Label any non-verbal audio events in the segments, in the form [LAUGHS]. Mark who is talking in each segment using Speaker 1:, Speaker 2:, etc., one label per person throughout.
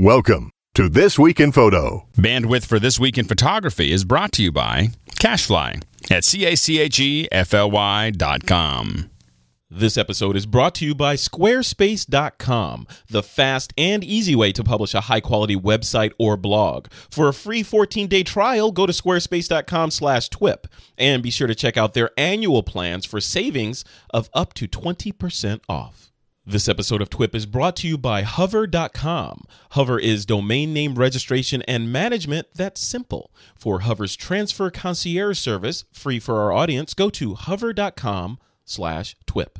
Speaker 1: Welcome to This Week in Photo.
Speaker 2: Bandwidth for This Week in Photography is brought to you by CacheFly at C-A-C-H-E-F-L-Y dot com.
Speaker 3: This episode is brought to you by Squarespace.com, the fast and easy way to publish a high quality website or blog. For a free 14 day trial, go to squarespace.com slash TWIP and be sure to check out their annual plans for savings of up to 20% off. This episode of TWIP is brought to you by Hover.com. Hover is domain name registration and management that's simple. For Hover's transfer concierge service, free for our audience, go to Hover.com slash TWIP.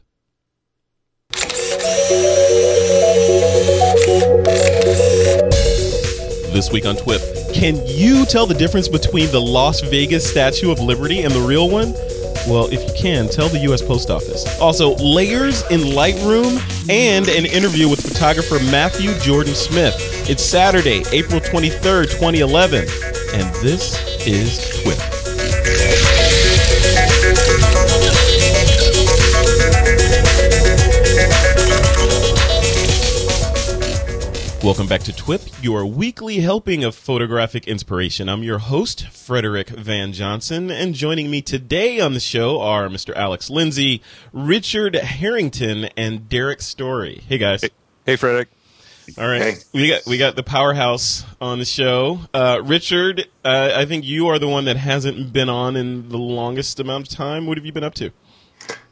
Speaker 3: This week on TWIP, can you tell the difference between the Las Vegas Statue of Liberty and the real one? Well, if you can, tell the U.S. Post Office. Also, layers in Lightroom and an interview with photographer Matthew Jordan Smith. It's Saturday, April 23rd, 2011, and this is TWIP. Welcome back to TWIP, your weekly helping of photographic inspiration. I'm your host, Frederick Van Johnson, and joining me today on the show are Mr. Alex Lindsay, Richard Harrington, and Derrick Story. Hey guys.
Speaker 4: Hey, hey Frederick.
Speaker 3: All right,
Speaker 4: Hey.
Speaker 3: we got we got the powerhouse on the show. Uh, Richard, uh, I think you are the one that hasn't been on in the longest amount of time. What have you been up to?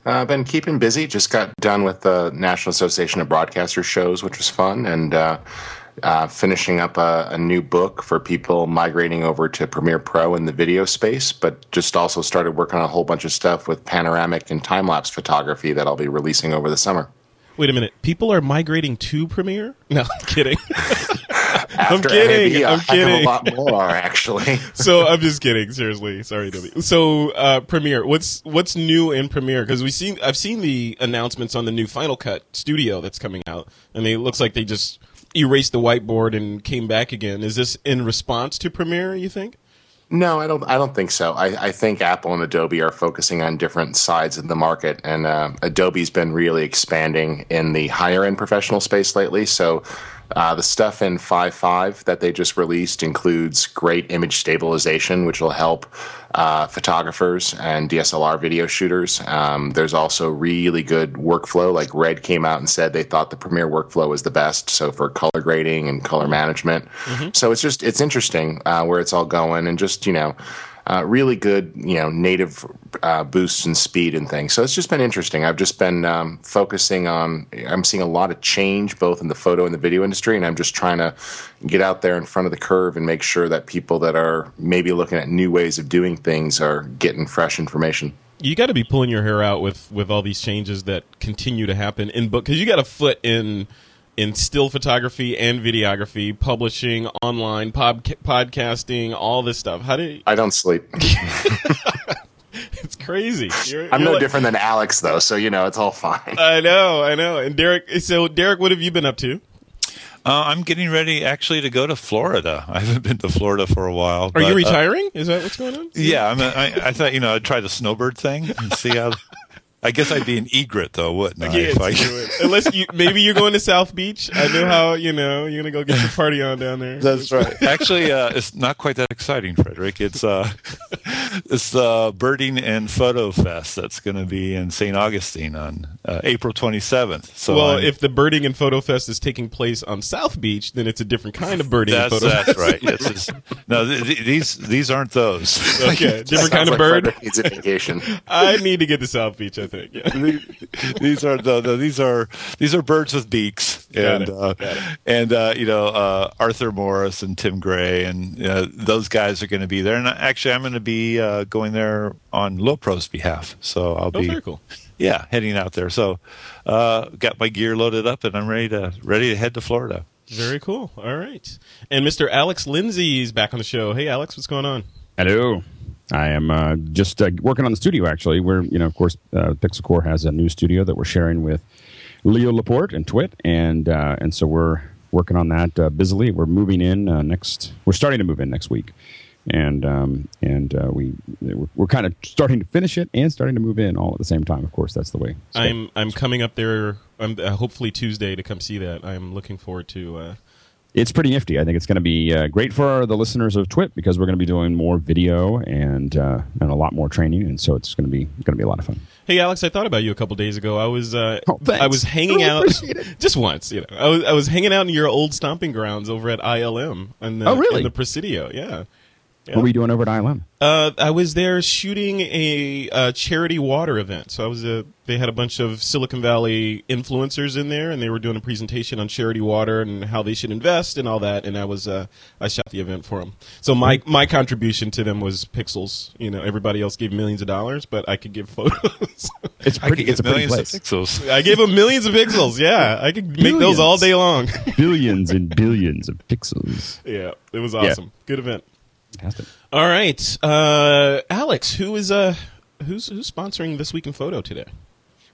Speaker 5: Uh, I've been keeping busy. Just got done with the National Association of Broadcasters shows, which was fun, and uh, uh, finishing up a, a new book for people migrating over to Premiere Pro in the video space. But just also started working on a whole bunch of stuff with panoramic and time lapse photography that I'll be releasing over the summer.
Speaker 3: Wait a minute. People are migrating to Premiere? No, I'm kidding. [LAUGHS] I'm kidding.
Speaker 5: NAB,
Speaker 3: I'm kidding.
Speaker 5: a lot more actually. [LAUGHS]
Speaker 3: so I'm just kidding. Seriously, sorry, Dobby. So uh, Premiere, what's what's new in Premiere? Because we seen I've seen the announcements on the new Final Cut Studio that's coming out, and it looks like they just erased the whiteboard and came back again. Is this in response to Premiere? You think?
Speaker 5: No, I don't. I don't think so. I, I think Apple and Adobe are focusing on different sides of the market, and uh, Adobe's been really expanding in the higher end professional space lately. So, uh, the stuff in 5.5 that they just released includes great image stabilization, which will help uh, photographers and DSLR video shooters. Um, there's also really good workflow. Like Red came out and said they thought the Premiere workflow was the best. So for color grading and color management. So it's just it's interesting uh, where it's all going, and just you know. Uh, really good, you know, native uh, boosts and speed and things. So it's just been interesting. I've just been um, focusing on. I'm seeing a lot of change both in the photo and the video industry, and I'm just trying to get out there in front of the curve and make sure that people that are maybe looking at new ways of doing things are getting fresh information.
Speaker 3: You got to be pulling your hair out with with all these changes that continue to happen in book because you got a foot in in still photography and videography, publishing, online, pod, podcasting, all this stuff. How do you,
Speaker 5: I don't sleep. [LAUGHS] [LAUGHS]
Speaker 3: it's crazy. You're,
Speaker 5: I'm
Speaker 3: you're
Speaker 5: no
Speaker 3: like-
Speaker 5: different than Alex though, so you know it's all fine.
Speaker 3: I know, I know. And Derrick, so Derrick, what have you been up to?
Speaker 4: Uh, I'm getting ready actually to go to Florida. [LAUGHS] I haven't been to Florida for a while.
Speaker 3: Are
Speaker 4: but,
Speaker 3: you
Speaker 4: uh,
Speaker 3: retiring? Is that what's going on?
Speaker 4: yeah, I'm a, I, I thought you know I'd try the snowbird thing and see how. I guess I'd be an egret though, wouldn't I?
Speaker 3: Yeah,
Speaker 4: I-
Speaker 3: Unless you maybe you're going to South Beach. I know how you know you're gonna go get your party on down there.
Speaker 4: That's right. [LAUGHS] Actually, uh, it's not quite that exciting, Frederick. It's uh, [LAUGHS] it's the Birding and Photo Fest that's going to be in St. Augustine on uh, April 27th. So
Speaker 3: well,
Speaker 4: I'm-
Speaker 3: if the birding and photo fest is taking place on South Beach, then it's a different kind of birding and
Speaker 4: that's
Speaker 3: photo
Speaker 4: that's
Speaker 3: fest.
Speaker 4: right. Yes, it's, no, th- th- these these aren't those.
Speaker 3: Okay, [LAUGHS] different kind of
Speaker 5: like
Speaker 3: bird.
Speaker 5: Frederick needs a vacation.
Speaker 3: I need to get to South Beach. I think. Yeah. [LAUGHS]
Speaker 4: these are the, the these are these are birds with beaks
Speaker 3: Got
Speaker 4: and uh, and uh, you know uh, Arthur Morris and Tim Gray and uh, those guys are going to be there and actually I'm going to be uh, going there on Lowepro's behalf so I'll
Speaker 3: Oh,
Speaker 4: be
Speaker 3: very cool.
Speaker 4: yeah heading out there so uh, got my gear loaded up and I'm ready to ready to head to Florida
Speaker 3: Very cool. All right. And Mr. Alex Lindsay is back on the show. Hey, Alex, what's going on?
Speaker 2: Hello. I am uh, just uh, working on the studio. Actually, we're you know of course uh, Pixel Corps has a new studio that we're sharing with Leo Laporte and Twit, and uh, and so we're working on that uh, busily. We're moving in uh, next. We're starting to move in next week, and um, and we we're, we're kind of starting to finish it and starting to move in all at the same time. Of course, that's the way.
Speaker 3: I'm I'm coming up there. I'm uh, hopefully Tuesday to come see that. I'm looking forward to
Speaker 2: it's pretty nifty. I think it's going to be uh, great for the listeners of Twit because we're going to be doing more video and uh, and a lot more training, and so it's going to be going to be a lot of fun.
Speaker 3: Hey Alex, I thought about you a couple days ago. I was uh,
Speaker 2: Oh.
Speaker 3: I was hanging
Speaker 2: I
Speaker 3: out just once, you know. I was I was hanging out in your old stomping grounds over at ILM and the,
Speaker 2: Oh, really?
Speaker 3: in the Presidio. Yeah.
Speaker 2: What were you doing over at ILM?
Speaker 3: Uh, I was there shooting a, uh charity water event. So I was a, they had a bunch of Silicon Valley influencers in there, and they were doing a presentation on charity water and how they should invest and all that. And I was uh, I shot the event for them. So my my contribution to them was pixels. You know, everybody else gave millions of dollars, but I could give photos. [LAUGHS]
Speaker 2: It's
Speaker 4: I
Speaker 2: pretty.
Speaker 4: could
Speaker 2: It's a
Speaker 4: get
Speaker 2: pretty
Speaker 4: millions
Speaker 2: place.
Speaker 4: of pixels.
Speaker 3: I gave them millions of pixels. Yeah, I could make those all day long.
Speaker 2: billions and billions of pixels. [LAUGHS]
Speaker 3: yeah, it was awesome. Good event.
Speaker 2: Fantastic.
Speaker 3: All right, uh, Alex, who is uh, who's who's sponsoring this week in photo today?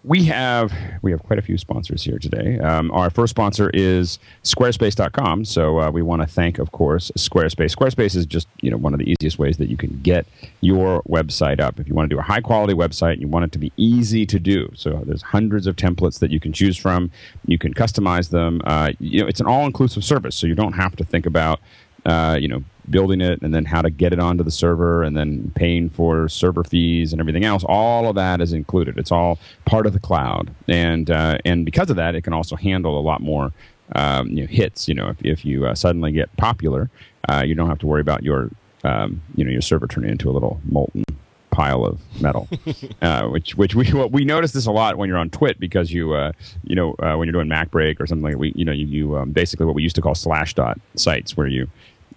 Speaker 2: We have we have quite a few sponsors here today. Um, our first sponsor is Squarespace.com. So uh, we want to thank, of course, Squarespace. Squarespace is just you know one of the easiest ways that you can get your website up. If you want to do a high quality website, you want it to be easy to do. So there's hundreds of templates that you can choose from. You can customize them. Uh, you know, it's an all inclusive service, so you don't have to think about uh, you know, building it and then how to get it onto the server and then paying for server fees and everything else. All of that is included. It's all part of the cloud, and uh, and because of that, it can also handle a lot more um, you know, hits. You know, if, if you uh, suddenly get popular, uh, you don't have to worry about your um, you know your server turning into a little molten pile of metal, [LAUGHS] uh, which which we well, we notice this a lot when you're on Twit because you uh, you know uh, when you're doing MacBreak or something like we you know you, you um, basically what we used to call slash dot sites where you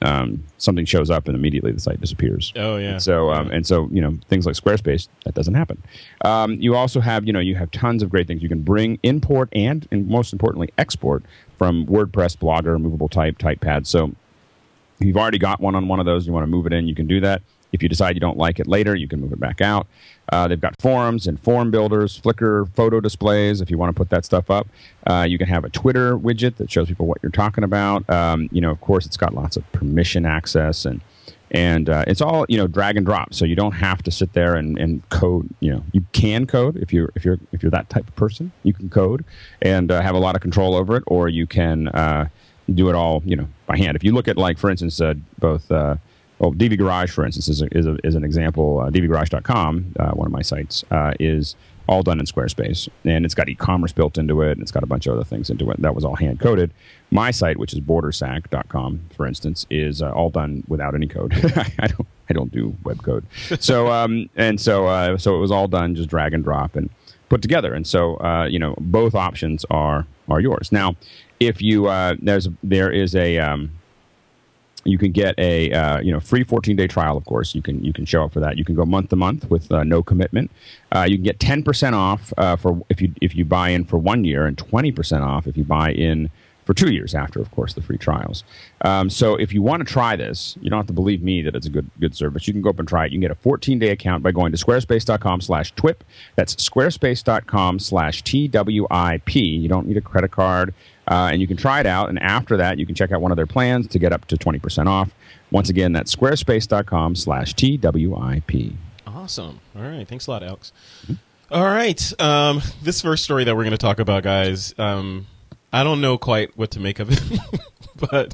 Speaker 2: um, something shows up and immediately the site disappears.
Speaker 3: Oh, yeah.
Speaker 2: And so um, and so you know things like Squarespace that doesn't happen. Um, you also have you know you have tons of great things you can bring import and and most importantly export from WordPress, Blogger, Movable Type, TypePad. So if you've already got one on one of those, you want to move it in, you can do that. If you decide you don't like it later, you can move it back out. Uh, they've got forums and form builders, Flickr photo displays if you want to put that stuff up. Uh, you can have a Twitter widget that shows people what you're talking about. Um, you know, of course, it's got lots of permission access and and uh, it's all you know drag and drop, so you don't have to sit there and, and code. You know, you can code if you're if you're if you're that type of person, you can code and uh, have a lot of control over it, or you can uh, do it all you know by hand. If you look at like for instance, uh, both. Well, DV Garage, for instance, is, a, is, a, is an example. Uh, DVGarage.com, uh, one of my sites, uh, is all done in Squarespace. And it's got e commerce built into it, and it's got a bunch of other things into it. That was all hand coded. My site, which is bordersack.com, for instance, is uh, all done without any code. [LAUGHS] I don't I don't do web code. [LAUGHS] So um, and so uh, so it was all done just drag and drop and put together. And so uh, you know both options are are yours. Now, if you uh, there's there is a um, you can get a uh, you know free 14 day trial. Of course, you can you can show up for that. You can go month to month with uh, no commitment. Uh, you can get 10 percent off uh, for if you if you buy in for one year, and 20 percent off if you buy in for two years after, of course, the free trials. Um, so if you want to try this, you don't have to believe me that it's a good good service. You can go up and try it. You can get a 14 day account by going to squarespace.com/twip. That's squarespace.com/twip. You don't need a credit card. Uh, and you can try it out. And after that, you can check out one of their plans to get up to 20% off. Once again, that's squarespace.com slash TWIP.
Speaker 3: Awesome. All right. Thanks a lot, Alex. All right. Um, this first story that we're going to talk about, guys, um, I don't know quite what to make of it, [LAUGHS] but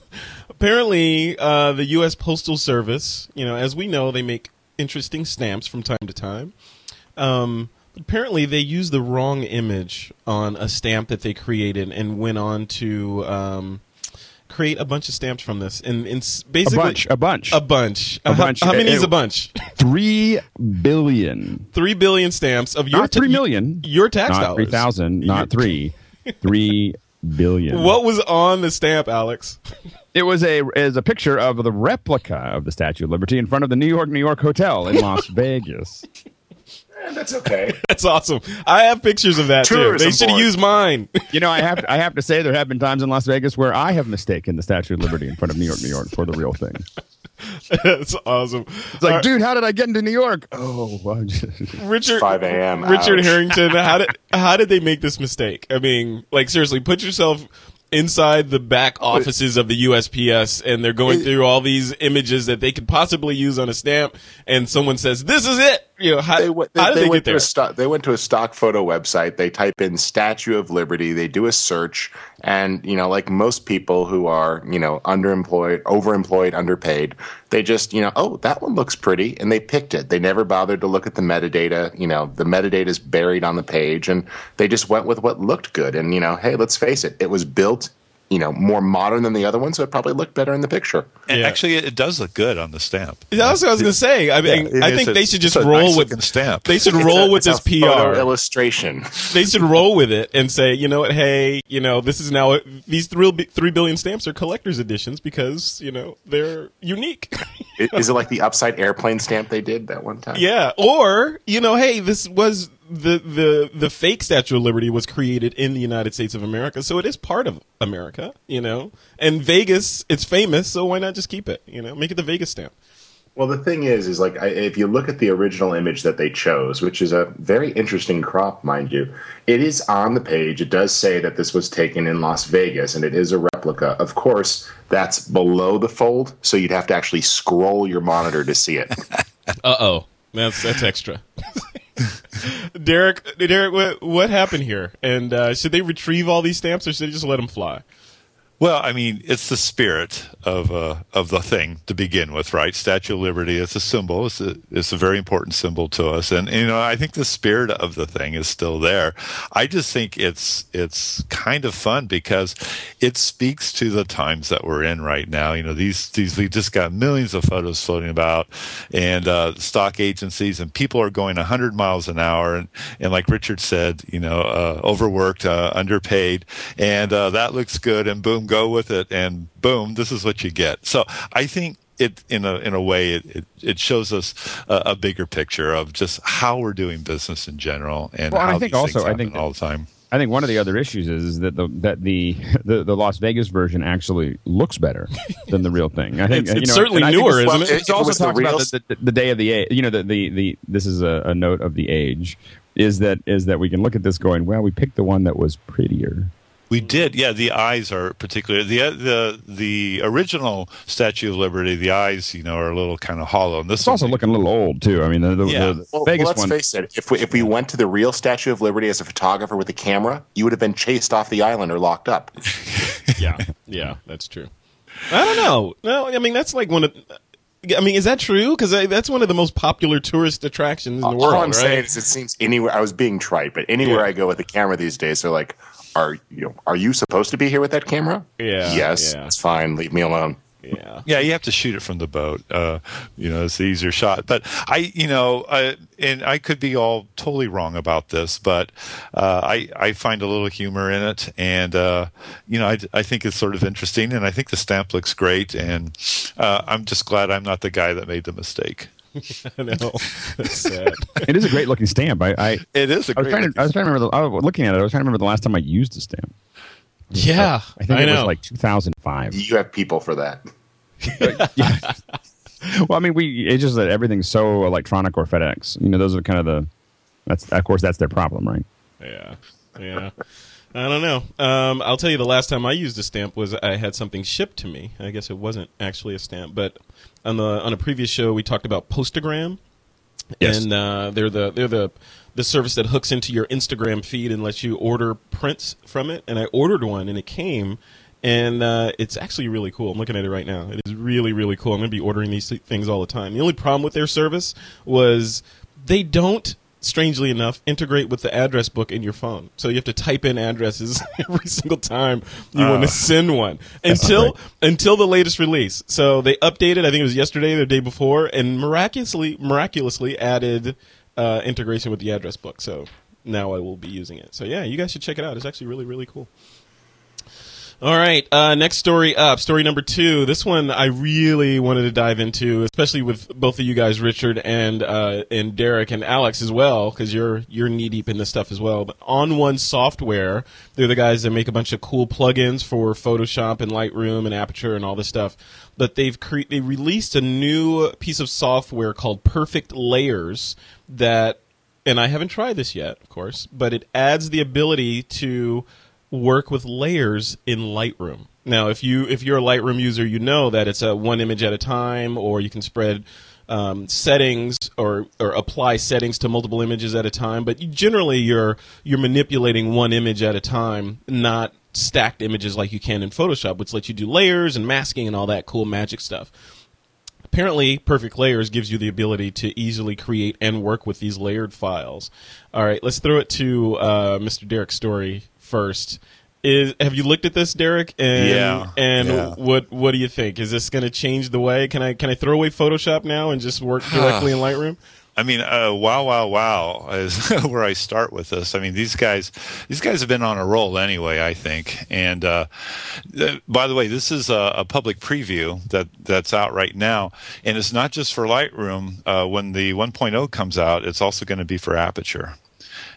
Speaker 3: apparently uh, the U.S. Postal Service, you know, as we know, they make interesting stamps from time to time. Um, apparently, they used the wrong image on a stamp that they created and went on to um, create a bunch of stamps from this. And, and s-
Speaker 2: A
Speaker 3: basically,
Speaker 2: bunch, a bunch.
Speaker 3: A bunch.
Speaker 2: A
Speaker 3: How-
Speaker 2: bunch.
Speaker 3: How, many
Speaker 2: It-
Speaker 3: is a bunch?
Speaker 2: Three billion.
Speaker 3: Three billion stamps of your
Speaker 2: Not three million.
Speaker 3: Your tax
Speaker 2: not
Speaker 3: dollars.
Speaker 2: 3,000, not three. [LAUGHS] Three billion.
Speaker 3: What was on the stamp, Alex? [LAUGHS]
Speaker 2: It was a is a picture of the replica of the Statue of Liberty in front of the New York, New York Hotel in Las [LAUGHS] Vegas.
Speaker 5: Eh, that's okay. [LAUGHS]
Speaker 3: That's awesome. I have pictures of that too. They should have
Speaker 5: board.
Speaker 3: used mine.
Speaker 2: You know, I have to, I have to say there have been times in Las Vegas where I have mistaken the Statue of Liberty in front of New York, New York for the real thing. [LAUGHS]
Speaker 3: That's awesome.
Speaker 2: It's like, uh, dude, how did I get into New York? Oh, oh well, [LAUGHS]
Speaker 3: Richard
Speaker 5: 5 a.m.
Speaker 3: Richard
Speaker 5: Ouch.
Speaker 3: Harrington, how did how did they make this mistake? I mean, like seriously, put yourself inside the back offices of the USPS and they're going through all these images that they could possibly use on a stamp and someone says, "This is it." You know, how,
Speaker 5: they, went- they, they
Speaker 3: they,
Speaker 5: went to a stock, they went to a stock photo website. They type in Statue of Liberty. They do a search, and you know, like most people who are you know underemployed, overemployed, underpaid, they just you know, oh, that one looks pretty, and they picked it. They never bothered to look at the metadata. You know, the metadata is buried on the page, and they just went with what looked good. And you know, hey, let's face it, it was built. You know, more modern than the other one, so it probably looked better in the picture.
Speaker 4: And
Speaker 3: Yeah.
Speaker 4: actually, it does look good on the stamp.
Speaker 3: That's what I was going to say. I mean,
Speaker 4: Yeah,
Speaker 3: I think
Speaker 4: a-
Speaker 3: they should just roll
Speaker 4: nice
Speaker 3: with
Speaker 4: looking stamp.
Speaker 3: They should
Speaker 5: It's
Speaker 3: roll
Speaker 5: a-
Speaker 3: with
Speaker 5: it's
Speaker 3: this
Speaker 5: a photo
Speaker 3: PR.
Speaker 5: illustration.
Speaker 3: they should roll with it and say, you know what, hey, you know, this is now these three, three billion stamps are collector's editions because you know they're unique.
Speaker 5: Is it like the upside airplane stamp they did that one time?
Speaker 3: yeah, or you know, hey, this was the the the fake Statue of Liberty was created in the United States of America, so it is part of America, you know. And Vegas, it's famous, so why not just keep it? You know, make it the Vegas stamp.
Speaker 5: Well, the thing is, is like I, if you look at the original image that they chose, which is a very interesting crop, mind you, it is on the page. It does say that this was taken in Las Vegas, and it is a replica. Of course, that's below the fold, so you'd have to actually scroll your monitor to see it. [LAUGHS]
Speaker 3: Uh oh, that's that's extra. [LAUGHS] [LAUGHS] Derrick, Derrick, what what happened here? And uh, should they retrieve all these stamps, or should they just let them fly?
Speaker 4: Well, I mean, it's the spirit of uh, of the thing to begin with, right? Statue of Liberty. It's a symbol. It's a it's a very important symbol to us, and you know, I think the spirit of the thing is still there. I just think it's it's kind of fun because it speaks to the times that we're in right now. You know, these these we just got millions of photos floating about, and uh, stock agencies and people are going 100 miles an hour, and and like Richard said, you know, uh, overworked, uh, underpaid, and uh, that looks good, and boom, go with it, and boom, this is what you get. So I think it in a in a way it it, it shows us a, a bigger picture of just how we're doing business in general and
Speaker 2: Well, I
Speaker 4: how
Speaker 2: think
Speaker 4: these
Speaker 2: also-
Speaker 4: things
Speaker 2: I
Speaker 4: happen
Speaker 2: think-
Speaker 4: all the time.
Speaker 2: I think one of the other issues is, is that the that the, [LAUGHS] the the Las Vegas version actually looks better than the real thing. I think
Speaker 3: It's-
Speaker 2: you know,
Speaker 3: certainly
Speaker 2: and I think
Speaker 3: newer,
Speaker 2: it's-
Speaker 3: isn't
Speaker 5: it?
Speaker 2: It
Speaker 5: If it
Speaker 2: also
Speaker 5: was the
Speaker 2: talks about the, the, the day of the age. You know, the, the the this is a, a note of the age. Is that is that we can look at this going, well, we picked the one that was prettier.
Speaker 4: We did, yeah. The eyes are particular. the the The original Statue of Liberty, the eyes, you know, are a little kind of hollow. And this
Speaker 2: It's also looking a little old too. I mean, the, the,
Speaker 4: Yeah.
Speaker 2: the
Speaker 5: Well,
Speaker 2: Vegas
Speaker 5: well, let's
Speaker 2: one.
Speaker 5: face it. If we, if we went to the real Statue of Liberty as a photographer with a camera, you would have been chased off the island or locked up. [LAUGHS]
Speaker 3: Yeah, yeah, that's true. I don't know. No, I mean that's like one of. I mean, is that true? Because that's one of the most popular tourist attractions in the
Speaker 5: All
Speaker 3: world,
Speaker 5: I'm
Speaker 3: right?
Speaker 5: saying is, it seems anywhere. I was being trite, but anywhere
Speaker 3: Yeah.
Speaker 5: I go with a camera these days, they're like, "Are you know, are you supposed to be here with that camera?"
Speaker 3: Yeah,
Speaker 5: Yes,
Speaker 3: yeah.
Speaker 5: it's fine. Leave me alone.
Speaker 3: yeah.
Speaker 4: Yeah, you have to shoot it from the boat. Uh, you know, it's the easier shot. But I, you know, I, and I could be all totally wrong about this, but uh, I, I find a little humor in it, and uh, you know, I, I think it's sort of interesting, and I think the stamp looks great, and uh, I'm just glad I'm not the guy that made the mistake. [LAUGHS]
Speaker 3: I know. That's sad.
Speaker 2: it is a great looking stamp. I, I,
Speaker 4: It is a
Speaker 2: I was
Speaker 4: great.
Speaker 2: trying to I was trying to remember. The, I was looking at it. I was trying to remember the last time I used a stamp.
Speaker 3: yeah,
Speaker 2: I think it
Speaker 3: know.
Speaker 2: was like 2005.
Speaker 5: You have people for that. [LAUGHS]
Speaker 2: Well, I mean, we it's just that everything's so electronic or FedEx. You know, those are kind of the that's of course that's their problem, right?
Speaker 3: Yeah, yeah. I don't know. Um, I'll tell you, the last time I used a stamp was I had something shipped to me. I guess it wasn't actually a stamp, but on the on a previous show we talked about Postagram,
Speaker 2: Yes.
Speaker 3: and uh, they're the they're the the service that hooks into your Instagram feed and lets you order prints from it. And I ordered one, and it came. And uh, it's actually really cool. I'm looking at it right now. It is really, really cool. I'm going to be ordering these things all the time. The only problem with their service was they don't strangely enough, integrate with the address book in your phone. So you have to type in addresses [LAUGHS] every single time you want to send one until until the latest release. So they updated. I think it was yesterday or the day before, and miraculously miraculously added uh, integration with the address book. So now I will be using it. So yeah, you guys should check it out. It's actually really really cool. All right, uh, next story up. Story number two. This one I really wanted to dive into, especially with both of you guys, Richard and uh, and Derrick and Alex as well, because you're you're knee deep in this stuff as well. But On One Software, they're the guys that make a bunch of cool plugins for Photoshop and Lightroom and Aperture and all this stuff. But they've cre- they released a new piece of software called Perfect Layers that and I haven't tried this yet, of course, but it adds the ability to work with layers in Lightroom. Now, if you if you're a Lightroom user, you know that it's a one image at a time, or you can spread um, settings or or apply settings to multiple images at a time. But generally, you're you're manipulating one image at a time, not stacked images like you can in Photoshop, which lets you do layers and masking and all that cool magic stuff. Apparently, Perfect Layers gives you the ability to easily create and work with these layered files. All right, let's throw it to uh, Mr. Derrick Story first. Is have you looked at this, Derrick? And,
Speaker 4: Yeah,
Speaker 3: And
Speaker 4: yeah.
Speaker 3: what what do you think? Is this going to change the way? Can I can I throw away Photoshop now and just work directly in [SIGHS] Lightroom?
Speaker 4: I mean, uh, wow, wow, wow is [LAUGHS] where I start with this. I mean, these guys, these guys have been on a roll anyway. I think. And uh, th- by the way, this is a, a public preview that that's out right now, and it's not just for Lightroom. Uh, when the 1.0 comes out, it's also going to be for Aperture.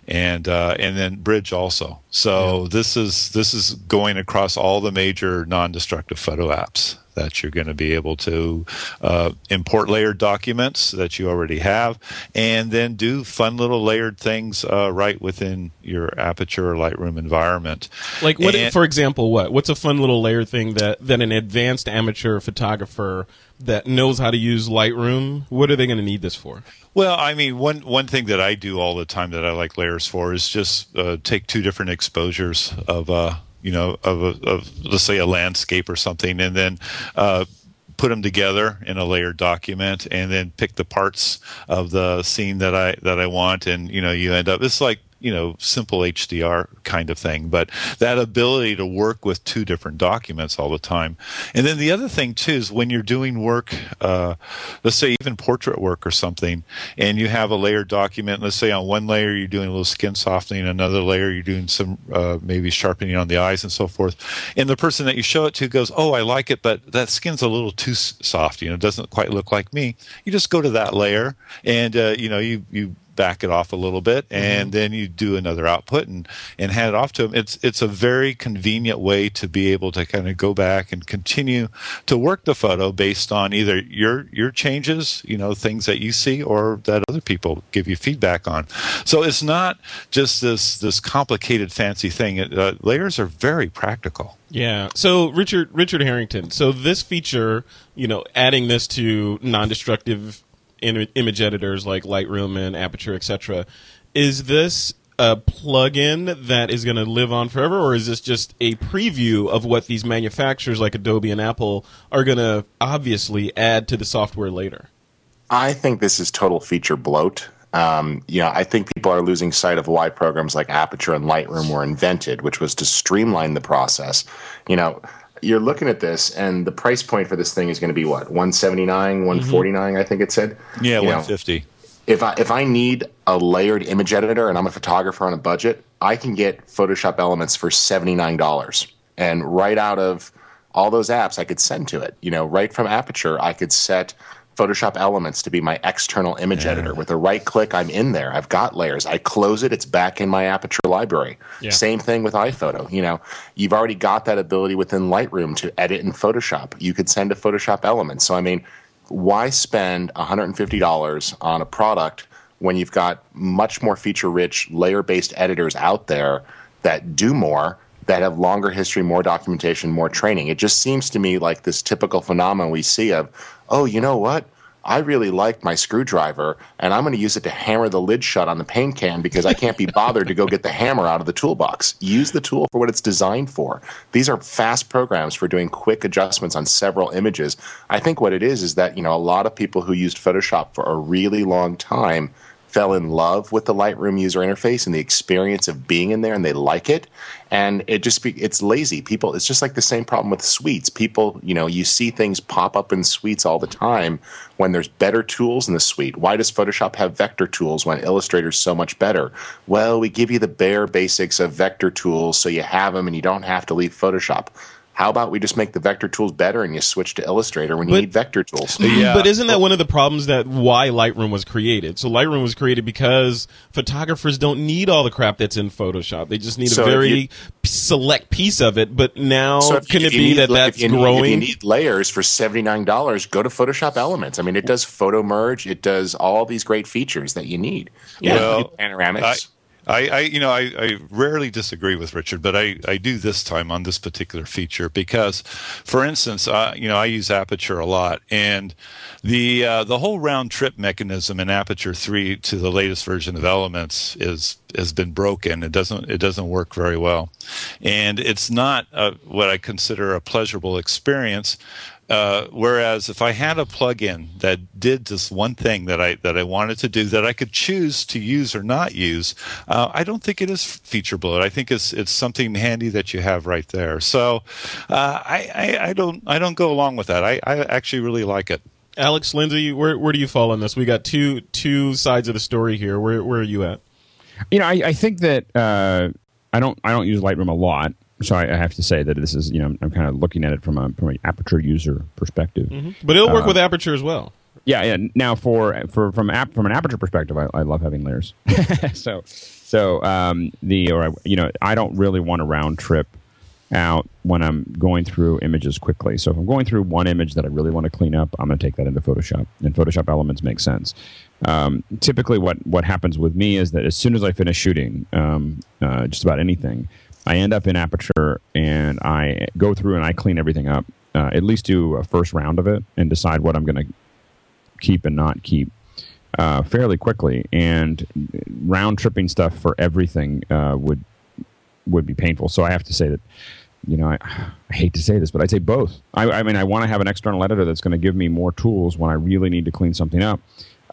Speaker 4: And uh, and then Bridge also. So this is this is going across all the major non-destructive photo apps that you're going to be able to uh, import layered documents that you already have, and then do fun little layered things uh, right within your Aperture or Lightroom environment.
Speaker 3: Like what?
Speaker 4: And-
Speaker 3: for example, what? What's a fun little layer thing that that an advanced amateur photographer that knows how to use Lightroom? What are they going to need this for?
Speaker 4: Well, I mean, one one thing that I do all the time that I like layers for is just uh, take two different exposures of, uh, you know, of, a, of let's say a landscape or something, and then uh, put them together in a layered document, and then pick the parts of the scene that I that I want, and you know, you end up it's like you know simple HDR kind of thing, but that ability to work with two different documents all the time, and then the other thing too is when you're doing work, uh, let's say even portrait work or something, and you have a layered document. Let's say on one layer you're doing a little skin softening, another layer you're doing some uh, maybe sharpening on the eyes and so forth, and the person that you show it to goes, "Oh, I like it, but that skin's a little too soft. You know, it doesn't quite look like me." You just go to that layer, and uh, you know you you back it off a little bit and then you do another output and, and hand it off to them. It's it's a very convenient way to be able to kind of go back and continue to work the photo based on either your your changes, you know, things that you see or that other people give you feedback on. So it's not just this this complicated fancy thing. It, uh, layers are very practical.
Speaker 3: Yeah. So Richard Richard Harrington. So this feature, you know, adding this to non-destructive Im- image editors like Lightroom and Aperture, etc. Is this a plugin that is going to live on forever, or is this just a preview of what these manufacturers like Adobe and Apple are going to obviously add to the software later?
Speaker 5: I think this is total feature bloat. Um, you know, I think people are losing sight of why programs like Aperture and Lightroom were invented, which was to streamline the process. You know, you're looking at this, and the price point for this thing is going to be what 179, mm-hmm. 149, I think it said.
Speaker 4: Yeah,
Speaker 5: You know,
Speaker 4: 150.
Speaker 5: if I if I need a layered image editor and I'm a photographer on a budget, I can get Photoshop Elements for seventy nine dollars, and right out of all those apps, I could send to it. You know, right from Aperture, I could set Photoshop Elements to be my external image editor. With a right click, I'm in there. I've got layers. I close it, it's back in my Aperture library. Same thing with iPhoto. You know, you've already got that ability within Lightroom to edit in Photoshop. You could send to Photoshop Elements. So I mean, why spend $150 on a product when you've got much more feature rich layer based editors out there that do more that have longer history more documentation more training it just seems to me like this typical phenomenon we see of oh you know what I really like my screwdriver, and I'm going to use it to hammer the lid shut on the paint can because I can't be bothered to go get the hammer out of the toolbox. Use the tool for what it's designed for. These are fast programs for doing quick adjustments on several images. I think what it is is that, you know, a lot of people who used Photoshop for a really long time fell in love with the Lightroom user interface and the experience of being in there and they like it. And it just be, it's lazy. People it's just like the same problem with suites people you know you see things pop up in suites all the time when there's better tools in the suite why does photoshop have vector tools when illustrator's so much better? Well we give you the bare basics of vector tools so you have them and you don't have to leave photoshop how about we just make the vector tools better and you switch to illustrator when you
Speaker 3: But-
Speaker 5: need vector tools [LAUGHS]
Speaker 4: Yeah.
Speaker 3: But isn't that one of the problems that why Lightroom was created? So Lightroom was created because photographers don't need all the crap that's in Photoshop. They just need
Speaker 5: So
Speaker 3: a very
Speaker 5: you-
Speaker 3: select piece of it. But now,
Speaker 5: So if-
Speaker 3: can
Speaker 5: if
Speaker 3: it be
Speaker 5: need-
Speaker 3: that that's
Speaker 5: you need-
Speaker 3: growing?
Speaker 5: If you need layers for seventy nine dollars, go to Photoshop Elements. I mean, it does photo merge. It does all these great features that you need. Yeah,
Speaker 4: Well,
Speaker 5: panoramics.
Speaker 4: I, I, you know, I, I rarely disagree with Richard, but I, I do this time on this particular feature because, for instance, uh, you know, I use Aperture a lot, and the uh, the whole round trip mechanism in Aperture three to the latest version of Elements is has been broken. It doesn't it doesn't work very well, and it's not a, what I consider a pleasurable experience uh, whereas if I had a plugin that did just one thing that I that I wanted to do that I could choose to use or not use, uh, I don't think it is feature bloat. I think it's it's something handy that you have right there. So uh, I, I, I don't I don't go along with that. I, I actually really like it.
Speaker 3: Alex Lindsay, where where do you fall on this? We got two two sides of the story here. Where where are you at?
Speaker 2: You know, I, I think that uh, I don't I don't use Lightroom a lot so I, I, have to say that this is you know I'm kind of looking at it from a from an aperture user perspective.
Speaker 3: Mm-hmm. But it'll work uh, with aperture as well.
Speaker 2: Yeah, yeah. Now for for from app from an aperture perspective, I, I love having layers. [LAUGHS] so so um, the or you know I don't really want a round trip out when I'm going through images quickly. So if I'm going through one image that I really want to clean up, I'm going to take that into Photoshop, and Photoshop elements make sense. Um, typically, what what happens with me is that as soon as I finish shooting um, uh, just about anything, I end up in Aperture and I go through and I clean everything up. Uh, at least do a first round of it and decide what I'm going to keep and not keep uh, fairly quickly. And round tripping stuff for everything uh, would would be painful. So I have to say that you know, I, I, hate to say this, but I'd say both. I, I mean, I want to have an external editor that's going to give me more tools when I really need to clean something up.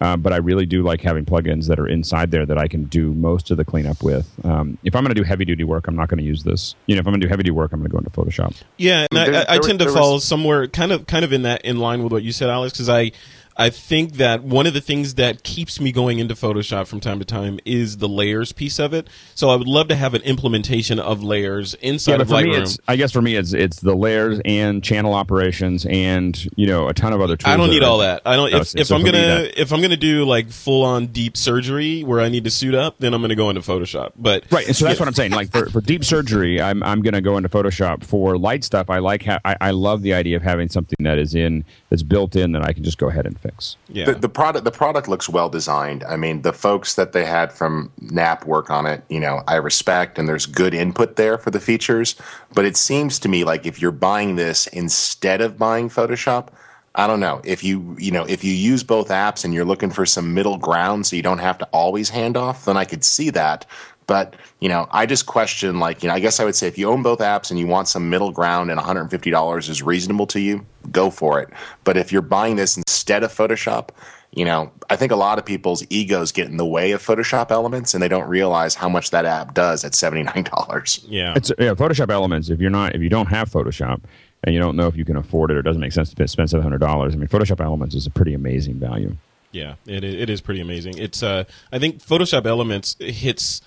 Speaker 2: Uh, but I really do like having plugins that are inside there that I can do most of the cleanup with. Um, if I'm going to do heavy duty work, I'm not going to use this. You know, if I'm going to do heavy duty work, I'm going to go into Photoshop.
Speaker 3: Yeah, and there, I, I, tend to fall was... somewhere kind of kind of in that in line with what you said, Alex, because I I think that one of the things that keeps me going into Photoshop from time to time is the layers piece of it. So I would love to have an implementation of layers inside yeah, of Lightroom.
Speaker 2: I guess for me, it's it's the layers and channel operations and you know a ton of other tools.
Speaker 3: I don't need all that. I don't. Oh, if, if so I'm gonna if I'm gonna do like full on deep surgery where I need to suit up, then I'm gonna go into Photoshop. But
Speaker 2: right, and so that's yeah. what I'm saying. Like for, for deep surgery, I'm I'm gonna go into Photoshop. For light stuff, I like ha- I, I love the idea of having something that is in that's built in that I can just go ahead and fix.
Speaker 5: Yeah. The, the, product the product looks well designed. I mean, the folks that they had from Nap work on it, you know, I respect and there's good input there for the features, but it seems to me like if you're buying this instead of buying Photoshop, I don't know. If you, you know, if you use both apps and you're looking for some middle ground so you don't have to always hand off, then I could see that. But you know, I just question like you know, I guess I would say if you own both apps and you want some middle ground and $150 is reasonable to you, go for it. But if you're buying this instead of Photoshop, you know, I think a lot of people's egos get in the way of Photoshop Elements, and they don't realize how much that app does at seventy nine dollars.
Speaker 2: Yeah, it's yeah. Photoshop Elements. If you're not, if you don't have Photoshop, and you don't know if you can afford it or doesn't make sense to spend seven hundred dollars, I mean, Photoshop Elements is a pretty amazing value.
Speaker 3: Yeah, it it is pretty amazing. It's uh, I think Photoshop Elements hits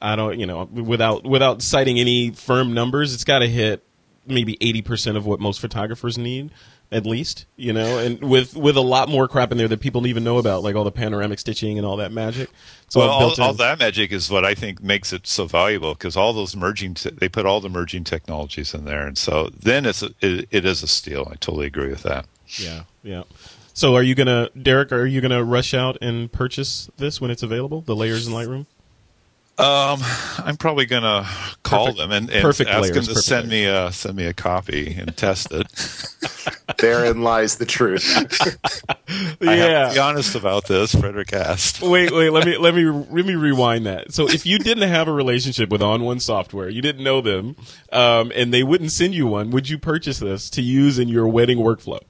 Speaker 3: I don't, you know, without without citing any firm numbers, it's got to hit maybe eighty percent of what most photographers need, at least, you know, and with with a lot more crap in there that people don't even know about, like all the panoramic stitching and all that magic.
Speaker 4: So well, all, all, that magic is what I think makes it so valuable because all those merging, te- they put all the merging technologies in there, and so then it's a, it, it is a steal. I totally agree with that.
Speaker 3: Yeah, yeah. So, are you gonna, Derrick? Are you gonna rush out and purchase this when it's available? The layers in Lightroom.
Speaker 4: Um, I'm probably gonna call perfect, them and, and ask layers, them to send layers. me a send me a copy and test it. [LAUGHS]
Speaker 5: Therein lies the truth.
Speaker 4: yeah, [LAUGHS] I have to be honest about this, Frederick asked.
Speaker 3: wait, wait. Let me let me [LAUGHS] let me rewind that. So, if you didn't have a relationship with ON1 Software, you didn't know them, um, and they wouldn't send you one, would you purchase this to use in your wedding workflow?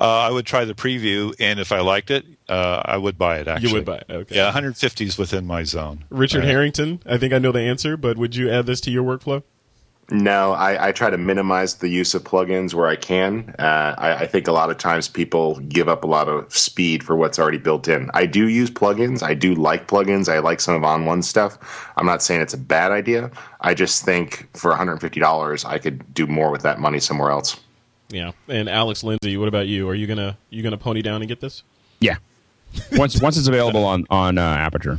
Speaker 4: Uh, I would try the preview, and if I liked it, uh, I would buy it. Actually,
Speaker 3: you would buy it. Okay.
Speaker 4: Yeah, 150 is within my zone.
Speaker 3: Richard Harrington, I think I know the answer, but would you add this to your workflow?
Speaker 5: No, I, I, try to minimize the use of plugins where I can. Uh, I, I, think a lot of times people give up a lot of speed for what's already built in. I do use plugins. I do like plugins. I like some of ON1 stuff. I'm not saying it's a bad idea. I just think for $150, I could do more with that money somewhere else.
Speaker 3: Yeah. And Alex Lindsay, what about you? Are you gonna you gonna pony down and get this?
Speaker 2: Yeah. once once it's available on on uh, Aperture.